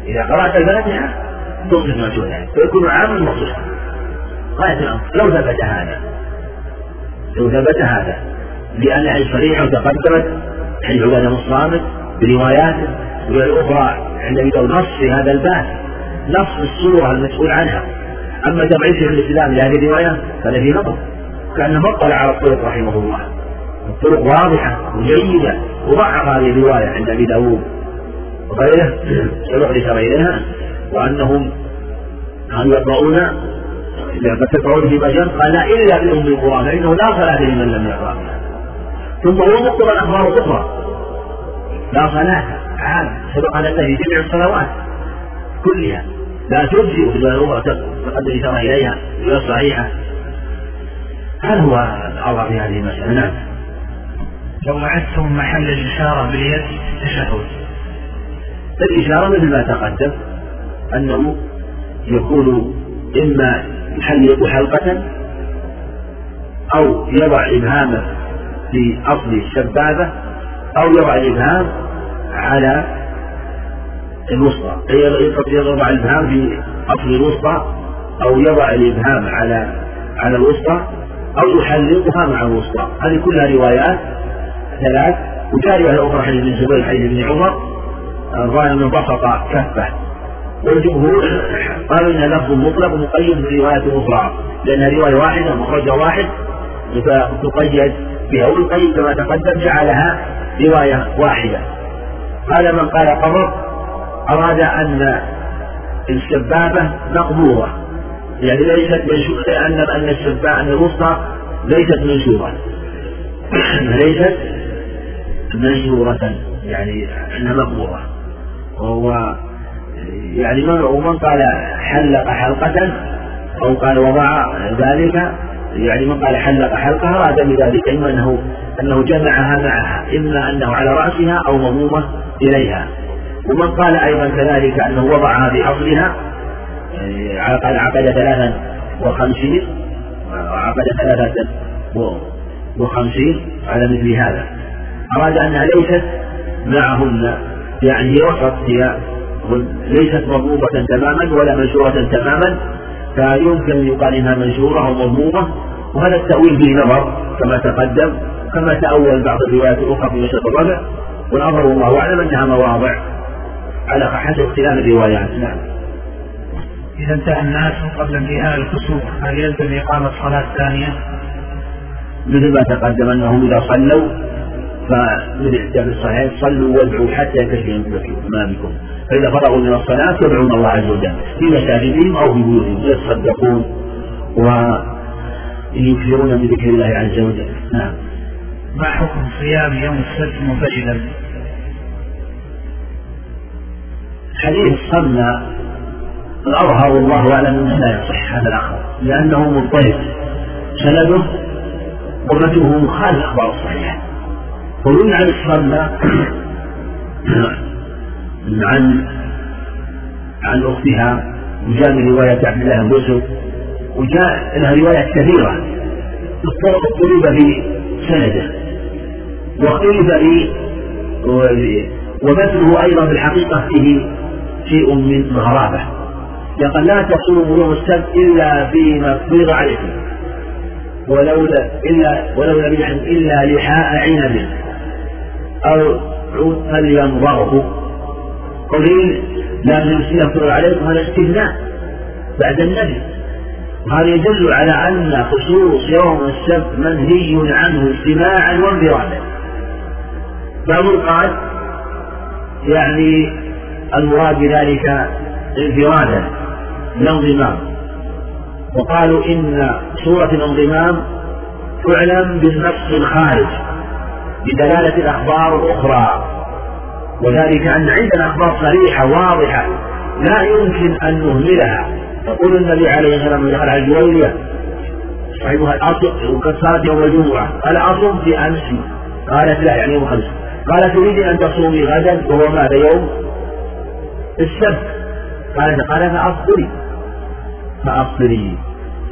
إذا قرأت الفاتحة تنصت ما سوى ذلك فيكون عاما مخصوصا. غاية الأمر لو ثبت هذا لو ثبت هذا لأن صريحة تقدمت حديث عبادة الصامت برواياته والأخرى يقول نص في هذا الباب. نص الصورة المسؤول عنها. أما شيخ الإسلام لهذه الرواية فهذا في نظر. كأنه اطلع على الطرق رحمه الله. الطرق واضحة وجيدة. وضعف هذه الرواية عند أبي داود وغيره. الإشارة إليها. وأنهم كانوا يقرؤون لما تقرؤون في بشر قال لا إلا بأم القرآن فإنه لا صلاة لمن لم يقرأ. ثم هو مقتضى الأخبار الأخرى لا صلاة عام سبق أن في جميع الصلوات كلها. لا تجزئ إلا الأخرى تقدم إشارة إليها غير صحيحة. هذا هو الأمر في هذه المسألة؟ نعم. لو وعدتم محل الإشارة باليد تشهد. الإشارة مثل ما تقدم أنه يكون إما يحلق حلقة؟ أو يضع إبهامه في أصل السبابة أو يضع الإبهام على الوسطى؟ يضع الإبهام في أصل الوسطى؟ أو يضع الإبهام على على الوسطى؟ أو يحلقها مع الوسطى؟ هذه كلها روايات ثلاث. وجاء رواية أخرى حديث بن زبير حديث ابن عمر. الظاهر أنه بسط كفه والجمهور قالوا إنها لفظ مطلق مقيد برواية أخرى لأنها رواية واحدة مخرجة واحد فتقيد بها والقيد كما تقدم جعلها رواية واحدة. هذا من قال قبر أراد أن السبابة مقبوضة يعني ليست منشورة أن أن السبابة أن الوسطى ليست منشورة. ليست منشورة يعني أنها مقبوضة وهو يعني من ومن قال حلق حلقة أو قال وضع ذلك يعني من قال حلق حلقة أراد بذلك إما أنه أنه جمعها معها إما أنه على رأسها أو مضمومة إليها. ومن قال أيضا كذلك أنه وضعها بأصلها عقد عقد ثلاثا وخمسين عقد ثلاثة وخمسين على مثل هذا. أراد أنها ليست معهن يعني وسط هي ليست مضمومة تماما ولا منشورة تماما فيمكن أن يقال إنها منشورة أو مضمومة وهذا التأويل فيه نظر كما تقدم كما تأول بعض الروايات الأخرى في مشهد الربع والأمر والله أعلم أنها مواضع على حسب اختلاف الروايات. نعم. إذا انتهى الناس قبل انتهاء الكسوف هل يلزم إقامة صلاة ثانية؟ مثل ما تقدم أنهم إذا صلوا فمن إحدى الصحيحين صلوا وادعوا حتى ينكشف ما بكم. فإذا فرغوا من الصلاة يدعون الله عز وجل في مساجدهم أو في بيوتهم يتصدقون ويكثرون من ذكر الله عز وجل. نعم. ما حكم صيام يوم السبت منفجدا؟ حديث صلى الأظهر والله أعلم أنه لا يصح هذا الأخر لأنه مضطرب سنده قرته مخالف الأخبار الصحيحة. وروي عن عن عن أختها وجاء من رواية عبد الله بن يوسف وجاء لها روايات كثيرة اضطرب في سنده واختلف في ومثله أيضا في الحقيقة فيه شيء من الغرابة يقول لا تصوموا يوم السبت إلا فيما فرض عليكم ولولا إلا ولولا إلا لحاء عنب أو عود فلينظره. قليل لكن يفرض عليكم هذا استثناء بعد النبي وهذا يدل على أن خصوص يوم السبت منهي عنه اجتماعا وانفرادا. بعضهم قال يعني المراد بذلك انفرادا الانضمام. وقالوا إن سورة الانضمام تعلم بالنص الخارج بدلالة الأخبار الأخرى. وذلك أن عندنا أخبار صريحة واضحة لا يمكن أن نهملها. يقول النبي عليه الصلاة والسلام على الجويرية صاحبها الأصل وقد صارت يوم الجمعة قال أصم في أمس؟ قالت لا يعني يوم خمس قال تريد أن تصومي غدا؟ وهو ماذا يوم السبت. قالت قال فأفطري فأفطري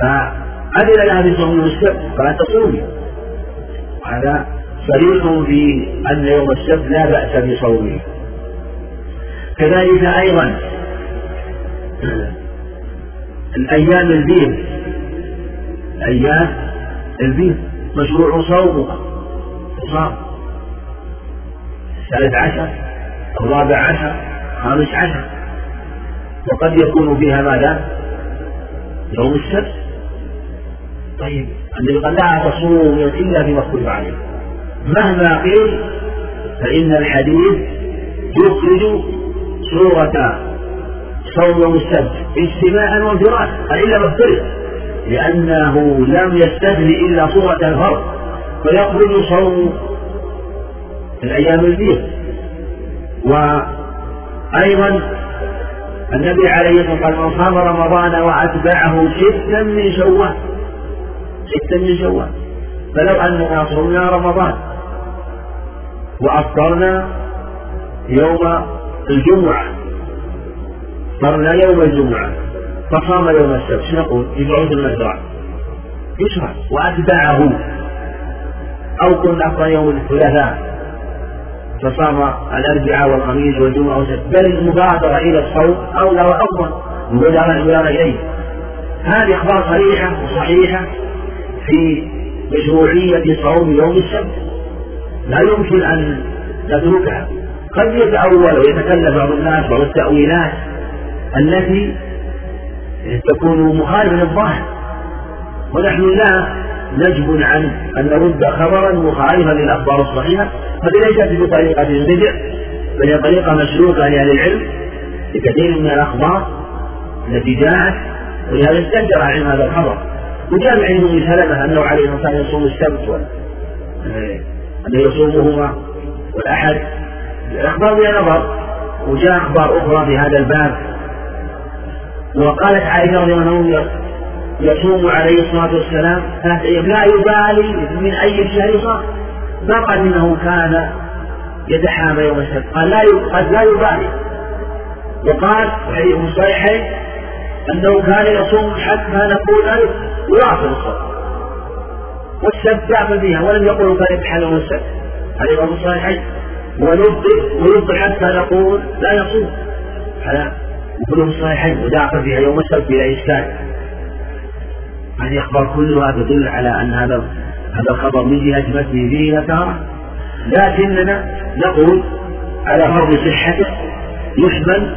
فأذن لها بصوم السبت قالت تصومي. هذا صريح في أن يوم السبت لا بأس بصومه. كذلك أيضا الأيام البيض. أيام البيض مشروع صومها. صام. الثالث عشر الرابع عشر خامس عشر. وقد يكون فيها ماذا؟ يوم السبت. طيب النبي قال لا تصوموا إلا فيما اختلف عليه مهما قيل فإن الحديث يخرج سورة صوم يوم السبت اجتماعا وانفرادا قال إلا مفترض؟ لأنه لم يستثني إلا صورة الفرد فيخرج صوم الأيام البيض وأيضا النبي عليه الصلاة والسلام من صام رمضان وأتبعه ستا من شوال ستا من شوال. فلو أننا صمنا رمضان. وأفطرنا يوم الجمعة. صرنا يوم الجمعة. فصام يوم السبت. شو نقول؟ يقعد المزرعة يشرع وأتبعه أو كنا أفطر يوم الثلاثاء. فصام الأربعاء والخميس والجمعة والسبت. بل المبادرة إلى الصوم أولى وأفضل. المبادرة إليه هذه أخبار صريحة وصحيحة في مشروعية صوم يوم السبت. لا يمكن أن نتركها قد يتأول ويتكلم بعض الناس بعض التأويلات التي تكون مخالفة للظاهر. ونحن لا نجب عن أن نرد خبرا مخالفا للأخبار الصحيحة. هذه ليست بطريقة البدع بل هي طريقة مسلوكة لأهل العلم لكثير من الأخبار التي جاءت ولهذا استنكر عن هذا الخبر. وجاء عنده من سلمة أنه عليه الصلاة والسلام يصوم السبت أنه يصومهما والأحد. الأخبار فيها نظر وجاء أخبار أخرى في هذا الباب. وقالت عائشة رضي الله عنها يصوم عليه الصلاة والسلام ثلاثة أيام. لا يبالي من أي شهر صار. ما قال إنه كان يتحامى يوم السبت قال لا قد لا يبالي. وقال في الصحيحين أنه كان يصوم حتى نقول ذلك ويواصل الصوم والسبت يعمل بها ولم يقل كان يوم السبت. هذه في الصحيحين ونبطل ونبطل حتى نقول لا يصوم. على وكلهم صحيحين وداخل فيها يوم السبت بلا إشكال. هذه الأخبار كلها تدل على أن هذا هذا الخبر من جهة متنه فيه نكارة لكننا نقول على فرض صحته يحمل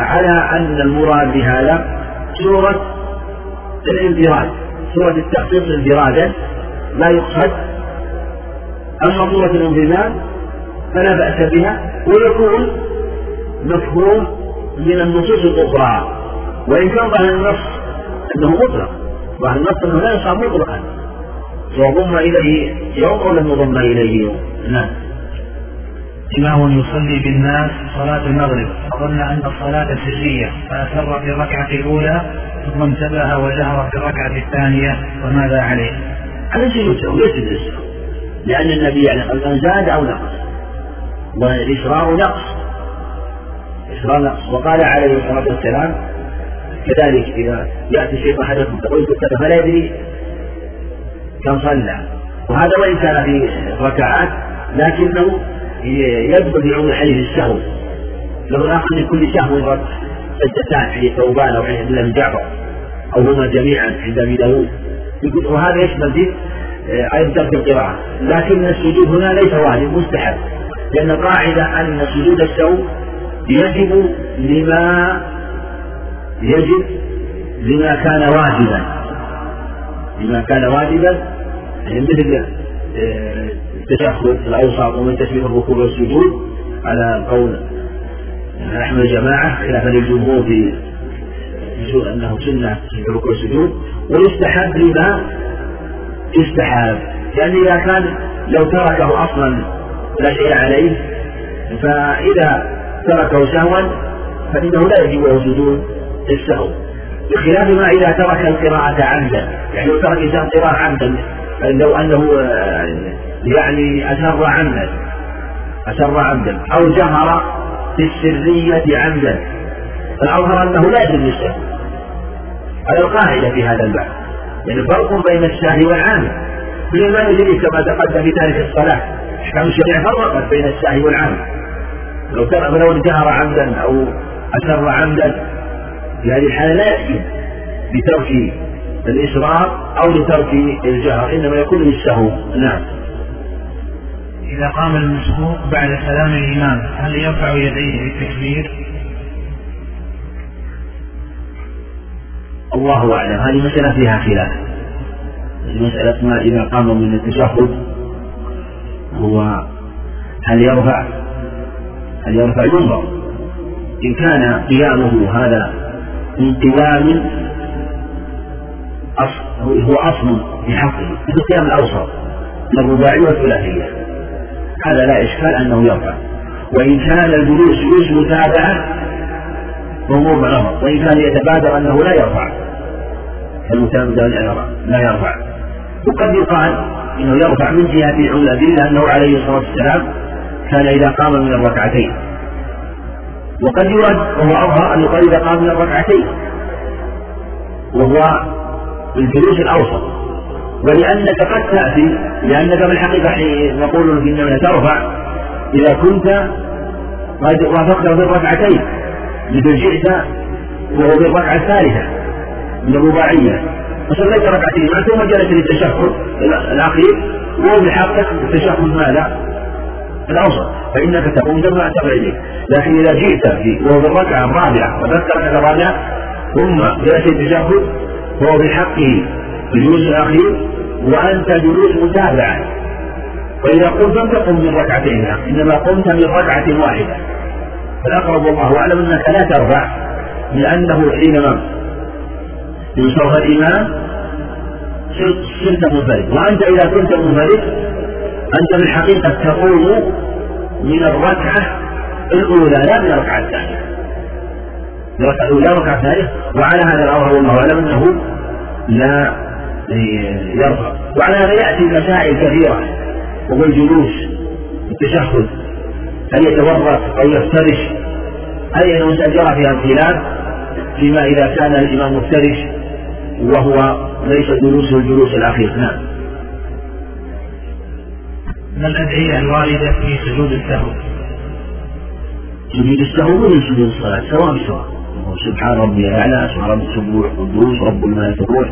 على أن المراد بهذا سورة الانفراد. سورة التخصيص انفرادا لا يقصد. أما سورة الانفراد فلا بأس بها ويكون مفهوم من النصوص الأخرى. وإن كان ظاهر النص أنه مطلق ظاهر النص أنه لا يصاب مطلقا. وضم إليه يوم أو لم يضم إليه. يوم نعم. إمام يصلي بالناس صلاة المغرب. فظن أن الصلاة سرية فأسر في الركعة الأولى ثم انتبه وجهر في الركعة الثانية وماذا عليه؟ على سجود ليس بالإسراء لأن النبي يعني قال زاد أو نقص. والإسراء نقص. إسراء نقص. وقال عليه الصلاة والسلام كذلك إذا يأتي شيخ أحدكم تقول كتب فلا يدري كم صلى. وهذا وإن كان في ركعات لكنه يدخل في عمر حديث السهو لو الآخر من كل سهو سجدتان حديث ثوبان أو حديث عبد الله بن جعفر أو هما جميعا عند أبي داود. وهذا يشمل في أيضا ترك القراءة. لكن السجود هنا ليس واجب مستحب. لأن القاعدة أن سجود السهو يجب لما يجب لما كان واجبا. لما كان واجبا يعني مثل آه، الأوسط ومن تشبيه الركوع والسجود على قول أحمد الجماعة خلافا للجمهور في أنه سنة في الركوع والسجود ويستحب لما يستحب يعني إذا كان لو تركه أصلا لا شيء عليه فإذا تركه سهوا فإنه لا يجب له سجود السهو. بخلاف ما إذا ترك القراءة عمدا. يعني لو ترك الإنسان قراءة عمدا لو أنه يعني أسر عمدا أسر عمدا أو جهر في السرية عمدا. فالأظهر أنه لا يجب السهو هذا القاعدة في هذا الباب. يعني فرق بين السهل والعامل من ما يدري كما تقدم في تاريخ الصلاة أحكام الشريعة فرقت بين السهل والعامل لو كان لو جهر عمدا أو أسر عمدا في هذه الحالة لا يأتي بترك الإسراف أو لترك الجهر إنما يكون بالسهو نعم. إذا قام المسبوق بعد سلام الإمام هل يرفع يديه بالتكبير؟ الله أعلم. هذه مسألة فيها خلاف. مسألة ما إذا قام من التشهد هو هل يرفع؟ هل يرفع ينظر إن كان قيامه هذا من قيام هو أصل في حقه مثل القيام الأوسط من الرباعية والثلاثية. هذا لا إشكال أنه يرفع. وإن كان الجلوس جلوس متابعة فهو نظر وإن كان يتبادر أنه لا يرفع. المتابع لا يرفع. وقد يقال إنه يرفع من عمل الادله أنه عليه الصلاة والسلام كان إذا قام من الركعتين. وقد يرد وهو أظهر ان يقال إذا قام من الركعتين. وهو الجلوس الأوسط. ولأنك قد في الحقيقة حين نقول انك ترفع. إذا كنت قد وافقت في الركعتين مثل جئت وهو في الركعة الثالثة من الرباعية. فصليت ركعتين ثم جلس للتشهد الأخير وهو بحقك التشهد ماذا؟ الأوسط. فإنك تقوم ترفع إليك. لكن إذا جئت في وهو في الركعة الرابعة وذكرت الرابعة ثم جلس للتشهد فهو بحقه الجلوس الاخير وأنت جلوس متابعة. وإذا قمت لم تقم من ركعتين إنما قمت من ركعة واحدة. فالاقرب والله أعلم أنك لا ترفع لأنه حينما ينصرف الإمام صرت منفرد. وأنت إذا كنت منفرد أنت في الحقيقة تقوم من الركعة الأولى لا من الركعة الثانية. الركعة الأولى والركعة الثانية. وعلى هذا الأمر والله أعلم أنه لا يرفع وعلى هذا يأتي مسائل كثيرة وهو الجلوس التشهد هل يتورط أو يفترش هذه المسألة جرى فيها الخلاف فيما إذا كان الإمام مفترش وهو ليس جلوسه الجلوس الأخير. نعم. من الأدعية الواردة في سجود السهو سجود السهو من سجود الصلاة سواء بسواء سبحان ربي الأعلى سبحان ربي السبوح قدوس رب الملائكة الروح.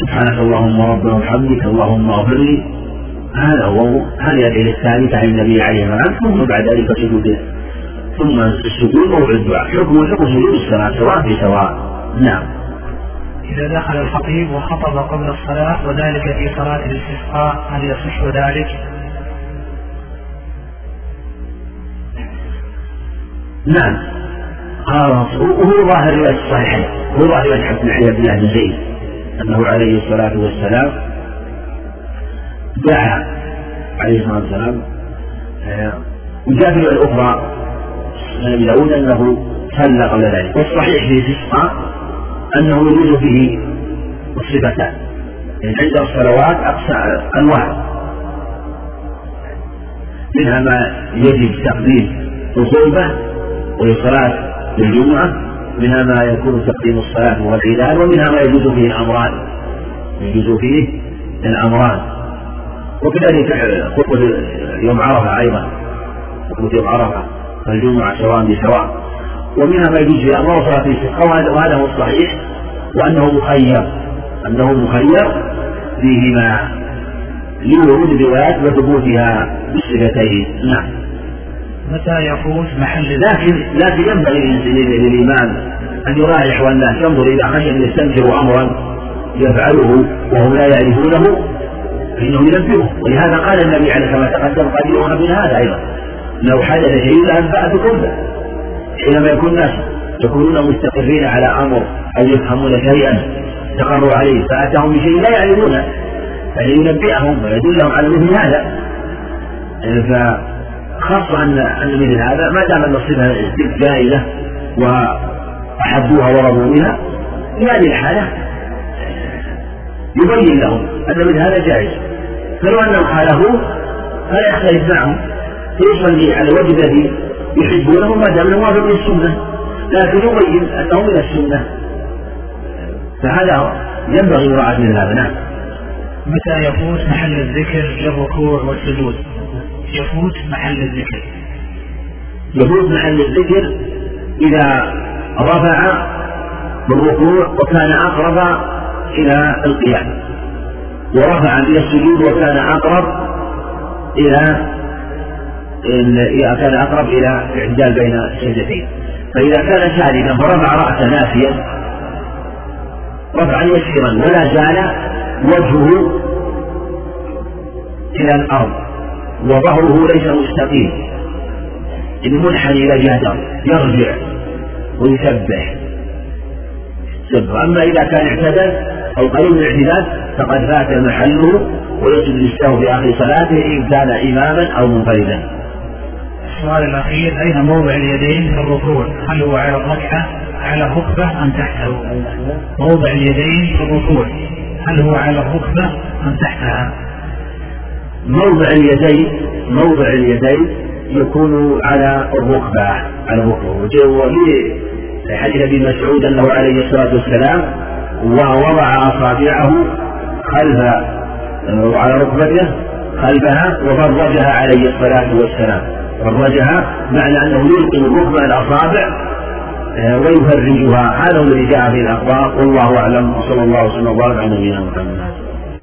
سبحانك اللهم ربنا وبحمدك اللهم اغفر لي. هذا هو هذه الأدعية الثابتة عن النبي عليه الصلاة والسلام ثم بعد ذلك سجود. ثم السجود موضع الدعاء. حكم حكم سجود الصلاة سواء بسواء نعم. إذا دخل الخطيب وخطب قبل الصلاة وذلك في صلاة الاستسقاء هل يصح ذلك؟ نعم. آه وهو ظاهر رواية الصحيحين هو ظاهر رواية حديث يحيى بن زيد. أنه عليه الصلاة والسلام دعا عليه الصلاة والسلام آه، وجاء في الأخرى عن أبي داود أنه صلى قبل ذلك. والصحيح في الاستسقاء أنه يجوز فيه الصفتان يعني عند الصلوات أقصى أنواع. منها ما يجب تقديم الخطبة وهي صلاة الجمعة منها ما يكون تقديم الصلاة والعيدان ومنها ما يجوز فيه الأمران. يجوز فيه الأمران. وكذلك خطبة يوم عرفة أيضا. خطبة يوم عرفة فالجمعة سواء بسواء. ومنها ما يجوز في أمر صلاة الاستسقاء وهذا هو الصحيح وأنه مخير. أنه مخير فيهما لورود الروايات وثبوتها بالصفتين. نعم. متى يفوت محل لكن لكن ينبغي للإمام أن يراعي أحوال الناس ينظر إذا خشي أن يستنكروا أمرا يفعله وهم لا يعرفونه فإنه ينبهه. ولهذا قال النبي عليه كما تقدم قد من هذا أيضا. لو حدث شيء لأنبأتكم به. حينما يكون الناس يكونون مستقرين على أمر أو يفهمون شيئا استقروا عليه فأتاهم بشيء لا يعلمونه فلينبئهم ويدلهم على مثل هذا. فخاصة أن أن مثل هذا ما دام أن الصفة جائزة وأحبوها ورضوا بها في هذه الحالة يبين لهم أن مثل هذا جائز. فلو أنهم خالفوه فلا يختلف معهم. فيصلي على الوجه الذي يحبونه ما دام موافق للسنة. لكن يبين أنه من السنة. فهذا ينبغي مراعاة مثل هذا نعم. متى يفوت محل الذكر للركوع والسجود؟ يفوت محل الذكر. يفوت محل الذكر إذا رفع بالركوع وكان أقرب إلى القيام. ورفع إلى السجود وكان أقرب إلى كان أقرب إلى اعتدال بين السجدتين فإذا كان سالما فرفع رأسه ناسيا. رفعا يسيرا ولا زال وجهه إلى الأرض. وظهره ليس مستقيم اللي منحني إلى جهة يرجع ويسبح سبح أما إذا كان اعتدل أو قريب من الاعتدال فقد فات محله ويسجد للسهو في آخر صلاته إن كان إماما أو منفردا. السؤال الأخير أين موضع اليدين في الركوع؟ هل هو على الركعة على الركبة أم تحته؟ موضع اليدين في الركوع هل هو على الركبة أم تحتها؟ موضع اليدين موضع اليدين يكون على الركبة على الركبة. وفي حديث أبي مسعود أنه عليه الصلاة والسلام ووضع أصابعه خلف على ركبته خلفها وفرجها عليه الصلاة والسلام. فرجها معنى أنه يلقي الركبة الأصابع آه، ويفرجها. هذا هو الذي جاء في الأخبار. والله أعلم. وصلى الله وسلم وبارك على نبينا محمد.